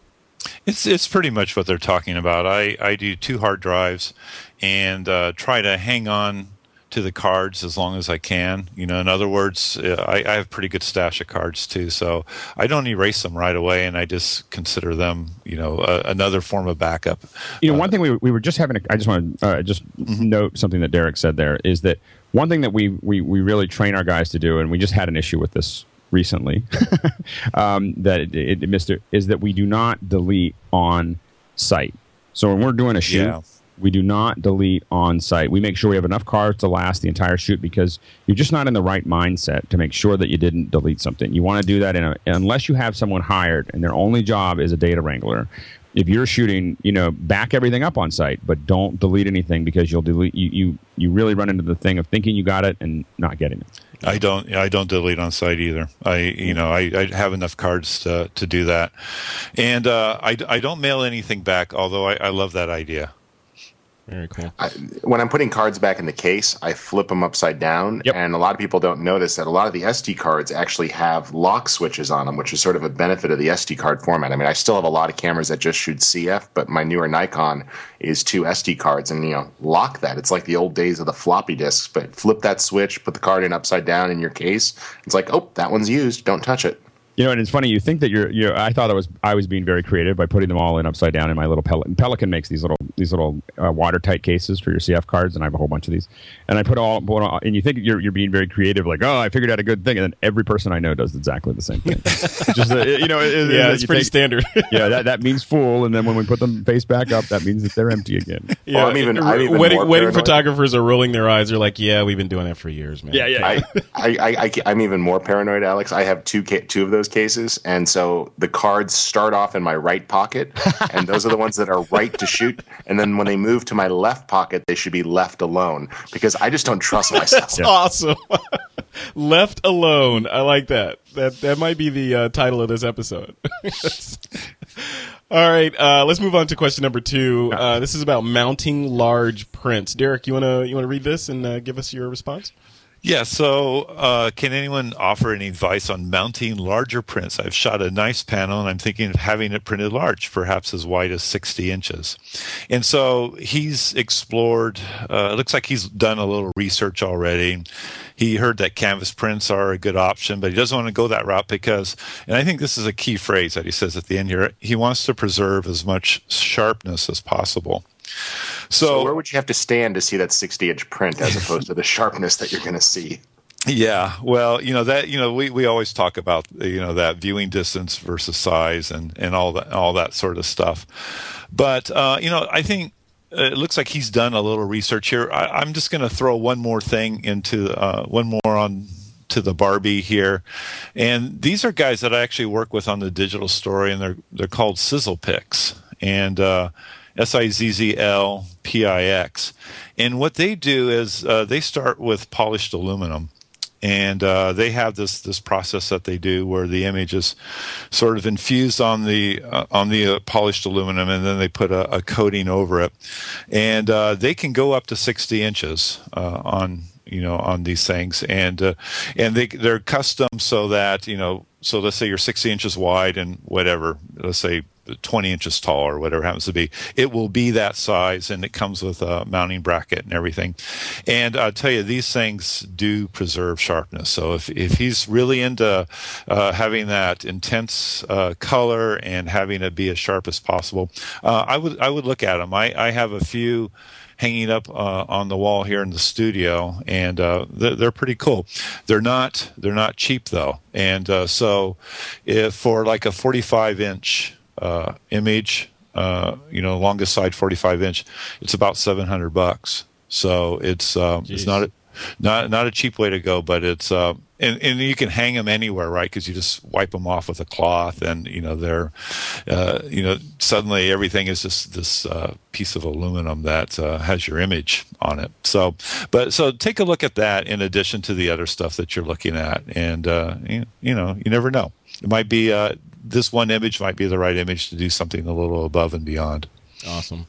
Speaker 4: It's it's pretty much what they're talking about. I, I do two hard drives and uh, try to hang on to the cards as long as I can. You know, in other words, uh, I, I have pretty good stash of cards too, so I don't erase them right away, and I just consider them, you know, a, another form of backup.
Speaker 2: You know, one thing we, we were just having, a, I just want to uh, just mm-hmm. note something that Derrick said there is that one thing that we, we, we really train our guys to do, and we just had an issue with this recently [LAUGHS] um, that it, it, it missed it, is that we do not delete on site. So when we're doing a shoot, yeah. We do not delete on site. We make sure we have enough cards to last the entire shoot because you're just not in the right mindset to make sure that you didn't delete something. You want to do that a, unless you have someone hired and their only job is a data wrangler. If you're shooting, you know, back everything up on site, but don't delete anything because you'll delete. You you, you really run into the thing of thinking you got it and not getting it.
Speaker 4: I don't. I don't delete on site either. I, you know, I, I have enough cards to to do that, and uh, I, I don't mail anything back. Although I, I love that idea.
Speaker 3: Very cool.
Speaker 5: I, when I'm putting cards back in the case, I flip them upside down, yep. and a lot of people don't notice that a lot of the SD cards actually have lock switches on them, which is sort of a benefit of the SD card format. I mean, I still have a lot of cameras that just shoot CF, but my newer Nikon is two SD cards, and you know, lock that. It's like the old days of the floppy disks, but flip that switch, put the card in upside down in your case. It's like, oh, that one's used. Don't touch it.
Speaker 2: You know, and it's funny. You think that you're. You know, I thought I was. I was being very creative by putting them all in upside down in my little Pelican. Pelican makes these little these little uh, watertight cases for your CF cards, and I have a whole bunch of these. And I put all, put all. And you think you're you're being very creative, like, oh, I figured out a good thing, and then every person I know does exactly the same thing. [LAUGHS] Just uh, you know, it,
Speaker 3: yeah, it's pretty think, standard. [LAUGHS]
Speaker 2: yeah, that that means full, and then when we put them face back up, that means that they're empty again. [LAUGHS]
Speaker 3: Yeah, well, I'm even, I'm even wedding, wedding photographers are rolling their eyes. They're like, yeah, we've been doing that for years, man.
Speaker 2: Yeah, yeah.
Speaker 5: I, I, I, am even more paranoid, Alex. I have two two of those cases, and so the cards start off in my right pocket, and those are the ones that are right to shoot. And then when they move to my left pocket, they should be left alone because I just don't trust myself.
Speaker 3: That's awesome. [LAUGHS] left alone. I like that. That that might be the uh, title of this episode. [LAUGHS] All right, uh, let's move on to question number two. Uh, this is about mounting large prints. Derrick, you wanna you wanna read this and uh, give us your response?
Speaker 4: Yeah, so uh, can anyone offer any advice on mounting larger prints? I've shot a nice panel and I'm thinking of having it printed large, perhaps as wide as 60 inches. And so he's explored, uh, it looks like he's done a little research already. He heard that canvas prints are a good option, but he doesn't want to go that route because, and I think this is a key phrase that he says at the end here, he wants to preserve as much sharpness as possible.
Speaker 5: So, so, where would you have to stand to see that 60 inch print as [LAUGHS] opposed to the sharpness that you're going to see?
Speaker 4: Yeah, well, you know that you know we, we always talk about you know that viewing distance versus size and and all that all that sort of stuff, but uh, you know I think it looks like he's done a little research here. I, am just going to throw one more thing into uh, one more on to the Barbie here, and these are guys that I actually work with on the digital story, and they're they're called SizzlPix, and uh, S I Z Z L P I X. And what they do is uh, they start with polished aluminum. And uh, they have this this process that they do where the image is sort of infused on the uh, on the uh, polished aluminum, and then they put a, a coating over it, and uh, they can go up to 60 inches uh, on you know on these things, and and they they're custom so that you know so let's say you're 60 inches wide and whatever let's say 20 inches tall or whatever happens to be. It will be that size and it comes with a mounting bracket and everything. And I'll tell you, these things do preserve sharpness. So if, if he's really into uh, having that intense uh, color and having it be as sharp as possible, uh, I would I would look at them. I, I have a few hanging up uh, on the wall here in the studio, and uh, they're, they're, pretty cool. They're not they're not cheap though, and uh, so if for like a 45 inch uh, image, uh, you know, longest side 45 inch, it's about 700 bucks. So it's um, it's not a, not not a cheap way to go, but it's uh, and and you can hang them anywhere, right? Because you just wipe them off with a cloth, and you know they're uh, you know suddenly everything is just this uh, piece of aluminum that uh, has your image on it. So, but so take a look at that in addition to the other stuff that you're looking at, and uh, you, you know you never know. It might be uh, this one image might be the right image to do something a little above and beyond.
Speaker 3: Awesome.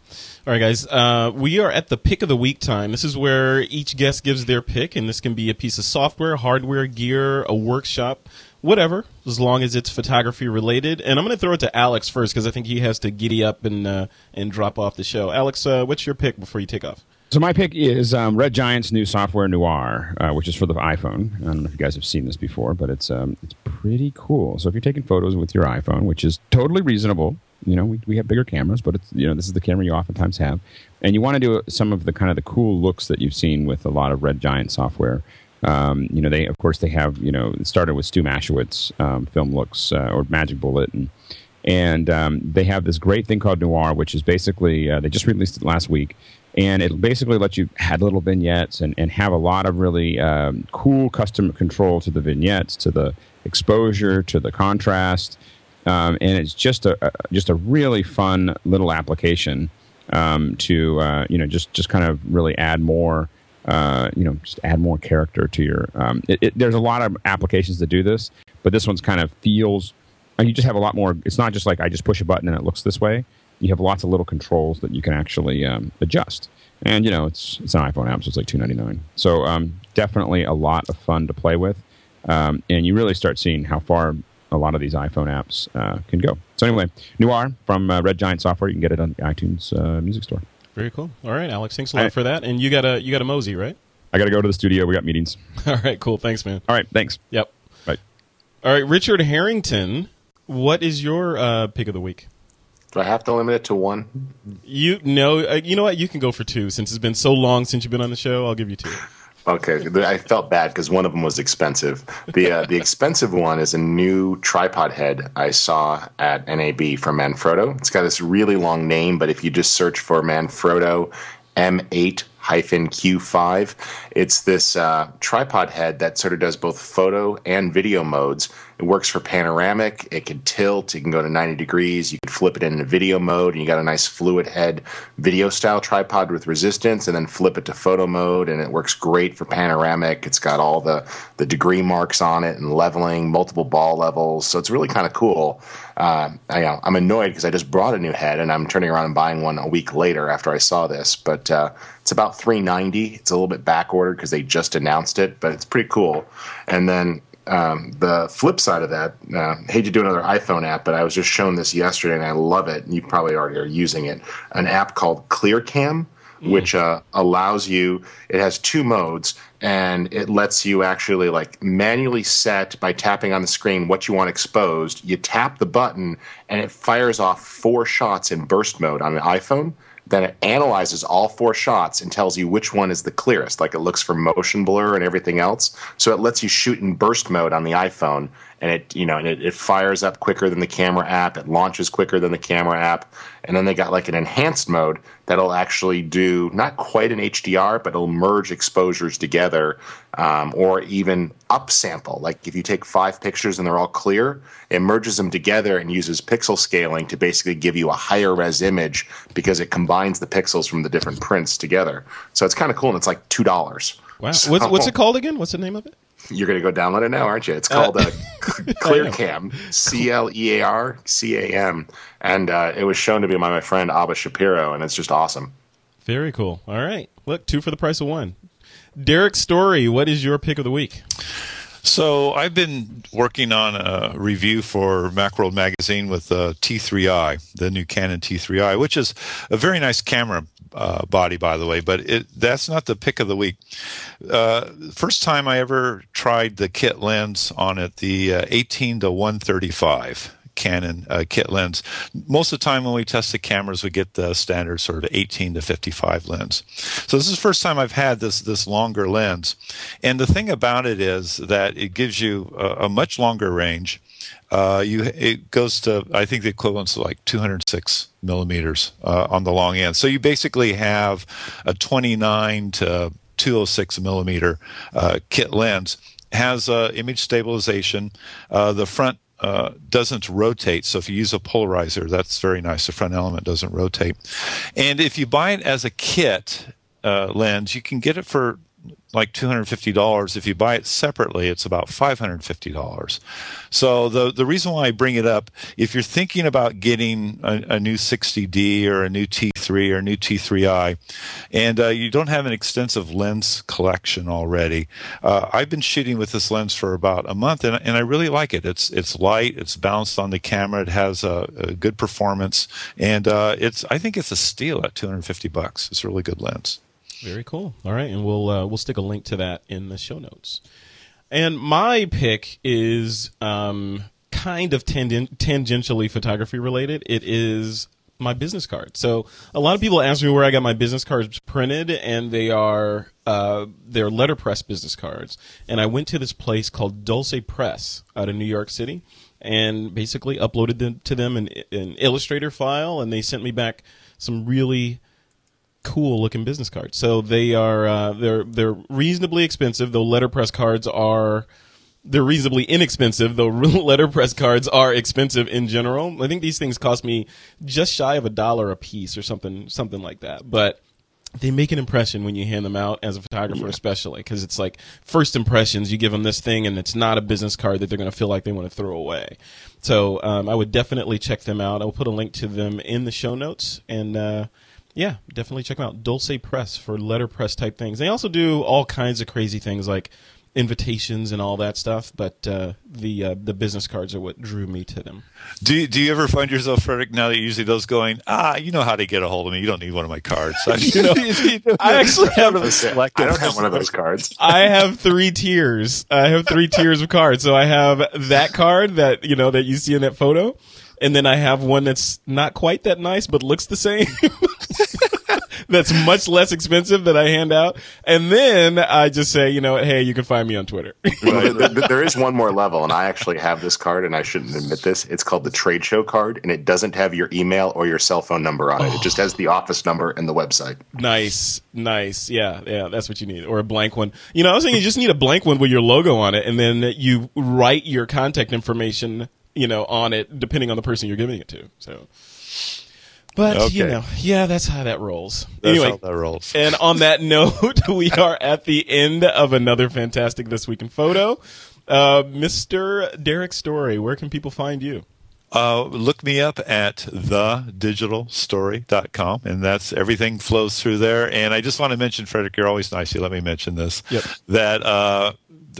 Speaker 3: All right, guys. Uh, we are at the pick of the week time. This is where each guest gives their pick, and this can be a piece of software, hardware, gear, a workshop, whatever, as long as it's photography related. And I'm going to throw it to Alex first because I think he has to giddy up and uh, and drop off the show. Alex, uh, what's your pick before you take off?
Speaker 2: So my pick is um, Red Giant's new software Noir, uh, which is for the iPhone. I don't know if you guys have seen this before, but it's um, it's pretty cool. So if you're taking photos with your iPhone, which is totally reasonable, you know, we, we have bigger cameras, but it's you know this is the camera you oftentimes have, and you want to do some of the kind of the cool looks that you've seen with a lot of Red Giant software. Um, you know, they of course they have you know it started with Stu Maschwitz um, film looks uh, or Magic Bullet and and um, they have this great thing called Noir, which is basically uh, they just released it last week, and it basically lets you add little vignettes and, and have a lot of really um, cool custom control to the vignettes, to the exposure, to the contrast, um, and it's just a, a, just a really fun little application um, to uh, you know just just kind of really add more. Uh, you know, just add more character to your. Um, it, it, there's a lot of applications that do this, but this one's kind of feels. You just have a lot more. It's not just like I just push a button and it looks this way you have lots of little controls that you can actually um, adjust. And you know, it's it's an iPhone app, so it's like two ninety nine. So um, definitely a lot of fun to play with, um, and you really start seeing how far a lot of these iPhone apps uh, can go. So anyway, Noir from uh, Red Giant Software, you can get it on the iTunes uh, Music Store.
Speaker 3: Very cool. All right, Alex, thanks a lot for that. And you got a you got a mosey, right?
Speaker 2: I got to go to the studio. We got meetings. [LAUGHS]
Speaker 3: All right, cool. Thanks, man.
Speaker 2: All right, thanks.
Speaker 3: Yep.
Speaker 2: Bye.
Speaker 3: All right, Richard Harrington, what is your uh, pick of the week?
Speaker 5: Do I have to limit it to one?
Speaker 3: You no, uh, you know what? You can go for two since it's been so long since you've been on the show. I'll give you two.
Speaker 5: Okay, I felt bad because one of them was expensive. The uh, the expensive one is a new tripod head I saw at NAB from Manfrotto. It's got this really long name, but if you just search for Manfrotto M8 hyphen Q5, it's this uh, tripod head that sort of does both photo and video modes. It works for panoramic. It can tilt. It can go to 90 degrees. You can flip it into video mode, and you got a nice fluid head video style tripod with resistance, and then flip it to photo mode, and it works great for panoramic. It's got all the the degree marks on it and leveling, multiple ball levels. So it's really kind of cool. Uh, I, am annoyed because I just brought a new head, and I'm turning around and buying one a week later after I saw this. But uh, it's about 390. It's a little bit back ordered because they just announced it, but it's pretty cool. And then um, the flip side of that, uh, hate to do another iPhone app, but I was just shown this yesterday and I love it. And you probably already are using it. An app called ClearCam, mm. which uh, allows you. It has two modes, and it lets you actually like manually set by tapping on the screen what you want exposed. You tap the button, and it fires off four shots in burst mode on an iPhone then it analyzes all four shots and tells you which one is the clearest. Like it looks for motion blur and everything else. So it lets you shoot in burst mode on the iPhone, and it you know and it, it fires up quicker than the camera app. It launches quicker than the camera app, and then they got like an enhanced mode that'll actually do not quite an HDR, but it'll merge exposures together, um, or even upsample. Like if you take five pictures and they're all clear, it merges them together and uses pixel scaling to basically give you a higher res image because it combines the pixels from the different prints together. So it's kind of cool, and it's like two dollars.
Speaker 3: Wow, so, what's, what's it [LAUGHS] called again? What's the name of it?
Speaker 5: You're going to go download it now, aren't you? It's called uh, [LAUGHS] ClearCam, C L E A R C A M, and uh, it was shown to me by my friend Abba Shapiro, and it's just awesome.
Speaker 3: Very cool. All right, look, two for the price of one. Derrick Story, what is your pick of the week?
Speaker 4: So I've been working on a review for Macworld magazine with uh, T3i, the new Canon T3i, which is a very nice camera uh, body, by the way. But it, that's not the pick of the week. Uh, first time I ever tried the kit lens on it, the uh, 18 to 135. Canon uh, kit lens. Most of the time when we test the cameras, we get the standard sort of 18 to 55 lens. So this is the first time I've had this this longer lens, and the thing about it is that it gives you a, a much longer range. Uh, you it goes to I think the equivalent equivalent's like 206 millimeters uh, on the long end. So you basically have a 29 to 206 millimeter uh, kit lens. Has uh, image stabilization. Uh, the front uh, doesn't rotate. So if you use a polarizer, that's very nice. The front element doesn't rotate. And if you buy it as a kit uh, lens, you can get it for like $250. If you buy it separately, it's about $550. So the, the reason why I bring it up, if you're thinking about getting a, a new 60D or a new T3 or a new T3i, and uh, you don't have an extensive lens collection already, uh, I've been shooting with this lens for about a month, and, and I really like it. It's it's light, it's balanced on the camera, it has a, a good performance, and uh, it's I think it's a steal at 250 bucks. It's a really good lens.
Speaker 3: Very cool. All right, and we'll uh, we'll stick a link to that in the show notes. And my pick is um, kind of tangent- tangentially photography related. It is my business card. So a lot of people ask me where I got my business cards printed, and they are uh, they're letterpress business cards. And I went to this place called Dulce Press out of New York City, and basically uploaded them to them an, an Illustrator file, and they sent me back some really cool looking business cards. So they are uh, they're they're reasonably expensive. Though letterpress cards are they're reasonably inexpensive. Though [LAUGHS] letterpress cards are expensive in general. I think these things cost me just shy of a dollar a piece or something something like that. But they make an impression when you hand them out as a photographer, especially because it's like first impressions. You give them this thing, and it's not a business card that they're going to feel like they want to throw away. So um, I would definitely check them out. I'll put a link to them in the show notes, and uh, yeah, definitely check them out. Dulce Press for letterpress type things. They also do all kinds of crazy things like invitations and all that stuff, but uh, the uh, the business cards are what drew me to them.
Speaker 4: Do you, do you ever find yourself, Frederick, now that you usually those going, ah, you know how to get a hold of me. You don't need one of my cards. [LAUGHS]
Speaker 3: you know, I actually have. A selective.
Speaker 5: I don't have [LAUGHS] one of those cards.
Speaker 3: I have three tiers. I have three [LAUGHS] tiers of cards. So I have that card that you know that you see in that photo, and then I have one that's not quite that nice but looks the same. [LAUGHS] that's much less expensive that I hand out, and then I just say, you know, hey, you can find me on Twitter. [LAUGHS]
Speaker 5: Well, th- th- there is one more level, and I actually have this card, and I shouldn't admit this. It's called the trade show card, and it doesn't have your email or your cell phone number on it. It just has the office number and the website.
Speaker 3: nice, nice, yeah, yeah, that's what you need, or a blank one. You know, I was saying you just need a blank one with your logo on it, and then you write your contact information, you know, on it, depending on the person you're giving it to. So. But you know, yeah, that's how that rolls.
Speaker 4: That's
Speaker 3: anyway,
Speaker 4: how that rolls.
Speaker 3: and on that [LAUGHS] note, [LAUGHS] we are at the end of another fantastic This Week in Photo. Uh, Mr. Derrick Story, where can people find you?
Speaker 4: Uh, look me up at thedigitalstory.com, and that's everything flows through there. And I just want to mention, Frederick, you're always nice. You let me mention this.
Speaker 3: Yep.
Speaker 4: That uh,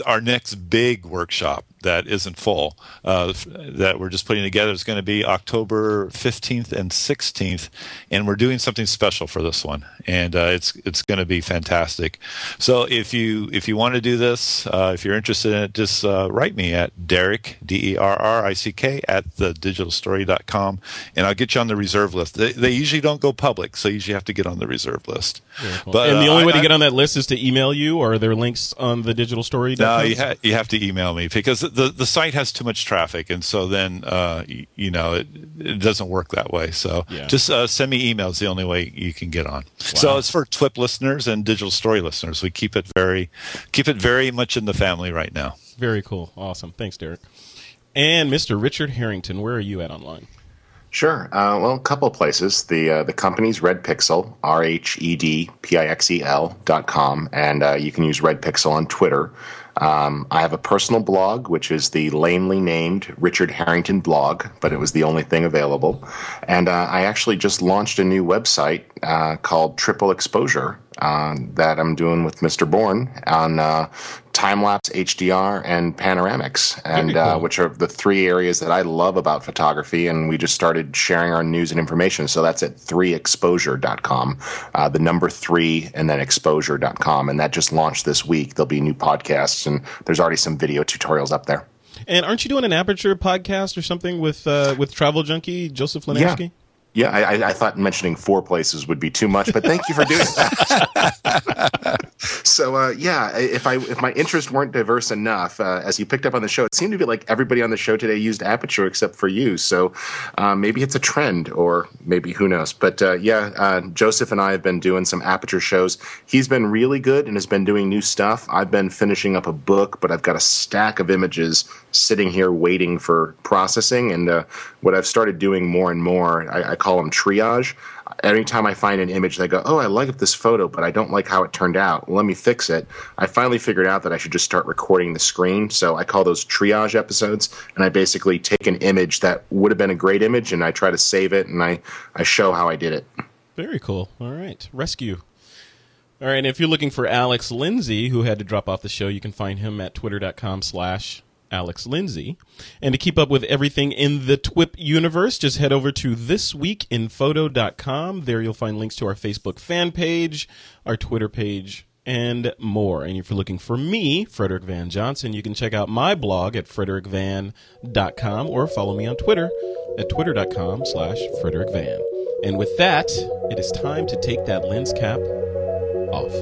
Speaker 4: our next big workshop that isn't full, uh, that we're just putting together, is going to be October 15th and 16th, and we're doing something special for this one, and uh, it's it's going to be fantastic. So if you if you want to do this, uh, if you're interested in it, just uh, write me at Derrick D E R R I C K at thedigitalstory.com, and I'll get you on the reserve list. They, they usually don't go public, so you usually have to get on the reserve list. But
Speaker 3: and the
Speaker 4: uh,
Speaker 3: only
Speaker 4: I-
Speaker 3: way to get on that list is to email you, or are there links on the digital story?
Speaker 4: no, you, ha- you have to email me because the, the site has too much traffic, and so then uh, you, you know it, it doesn't work that way. So
Speaker 3: Yeah.
Speaker 4: just uh, send me emails. The only way you can get on. So it's for TWIP listeners and digital story listeners. We keep it very keep it very much in the family right now.
Speaker 3: Very cool. Awesome. Thanks, Derrick. And Mr. Richard Harrington, where are you at online?
Speaker 5: Sure. Uh, well, a couple of places. The uh, the company's Rhed Pixel, R H E D P I X E L dot com, and uh, you can use Rhed Pixel on Twitter. Um, I have a personal blog, which is the lamely named Richard Harrington blog, but it was the only thing available. And uh, I actually just launched a new website uh, called Triple Exposure uh, that I'm doing with Mr. Bourne on uh, time lapse, HDR, and panoramics, and uh, which are the three areas that I love about photography. And we just started sharing our news and information. So that's at 3exposure.com, uh, the number three, and then exposure.com. And that just launched this week. There'll be new podcasts, and there's already some video tutorials up there.
Speaker 3: And aren't you doing an Aperture podcast or something with uh, with Travel Junkie Joseph
Speaker 5: Yeah. Yeah, I, I- I thought mentioning four places would be too much, but thank you for doing that. [LAUGHS] so, uh, yeah, if I if my interests weren't diverse enough, uh, as you picked up on the show, it seemed to be like everybody on the show today used Aperture except for you. So, uh, maybe it's a trend, or maybe who knows. But uh, yeah, uh, Joseph and I have been doing some Aperture shows. He's been really good and has been doing new stuff. I've been finishing up a book, but I've got a stack of images sitting here waiting for processing. And uh, what I've started doing more and more, I, I call them triage. anytime I find an image that I go, oh, I like this photo, but I don't like how it turned out. Let me fix it. I finally figured out that I should just start recording the screen. So I call those triage episodes, and I basically take an image that would have been a great image, and I try to save it, and I I show how I did it.
Speaker 3: Very cool. All right, rescue. All right, and if you're looking for Alex Lindsay, who had to drop off the show, you can find him at twitter.com slash Alex Lindsay. And to keep up with everything in the TWIP universe, just head over to thisweekinphoto.com. There you'll find links to our Facebook fan page, our Twitter page, and more. And if you're looking for me, Frederick Van Johnson, you can check out my blog at frederickvan.com or follow me on Twitter at twitter.com slash frederickvan. And with that, it is time to take that lens cap off.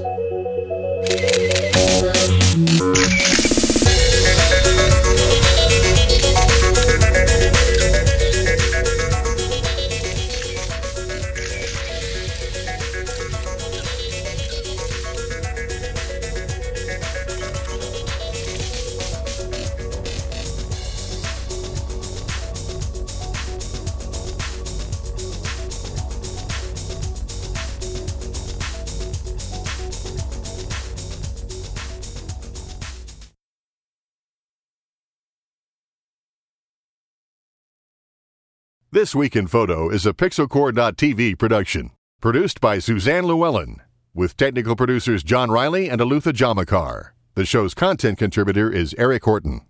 Speaker 1: This Week in Photo is a PixelCorps.tv production, produced by Suzanne Llewellyn, with technical producers John Riley and Alutha Jamakar. The show's content contributor is Eric Horton.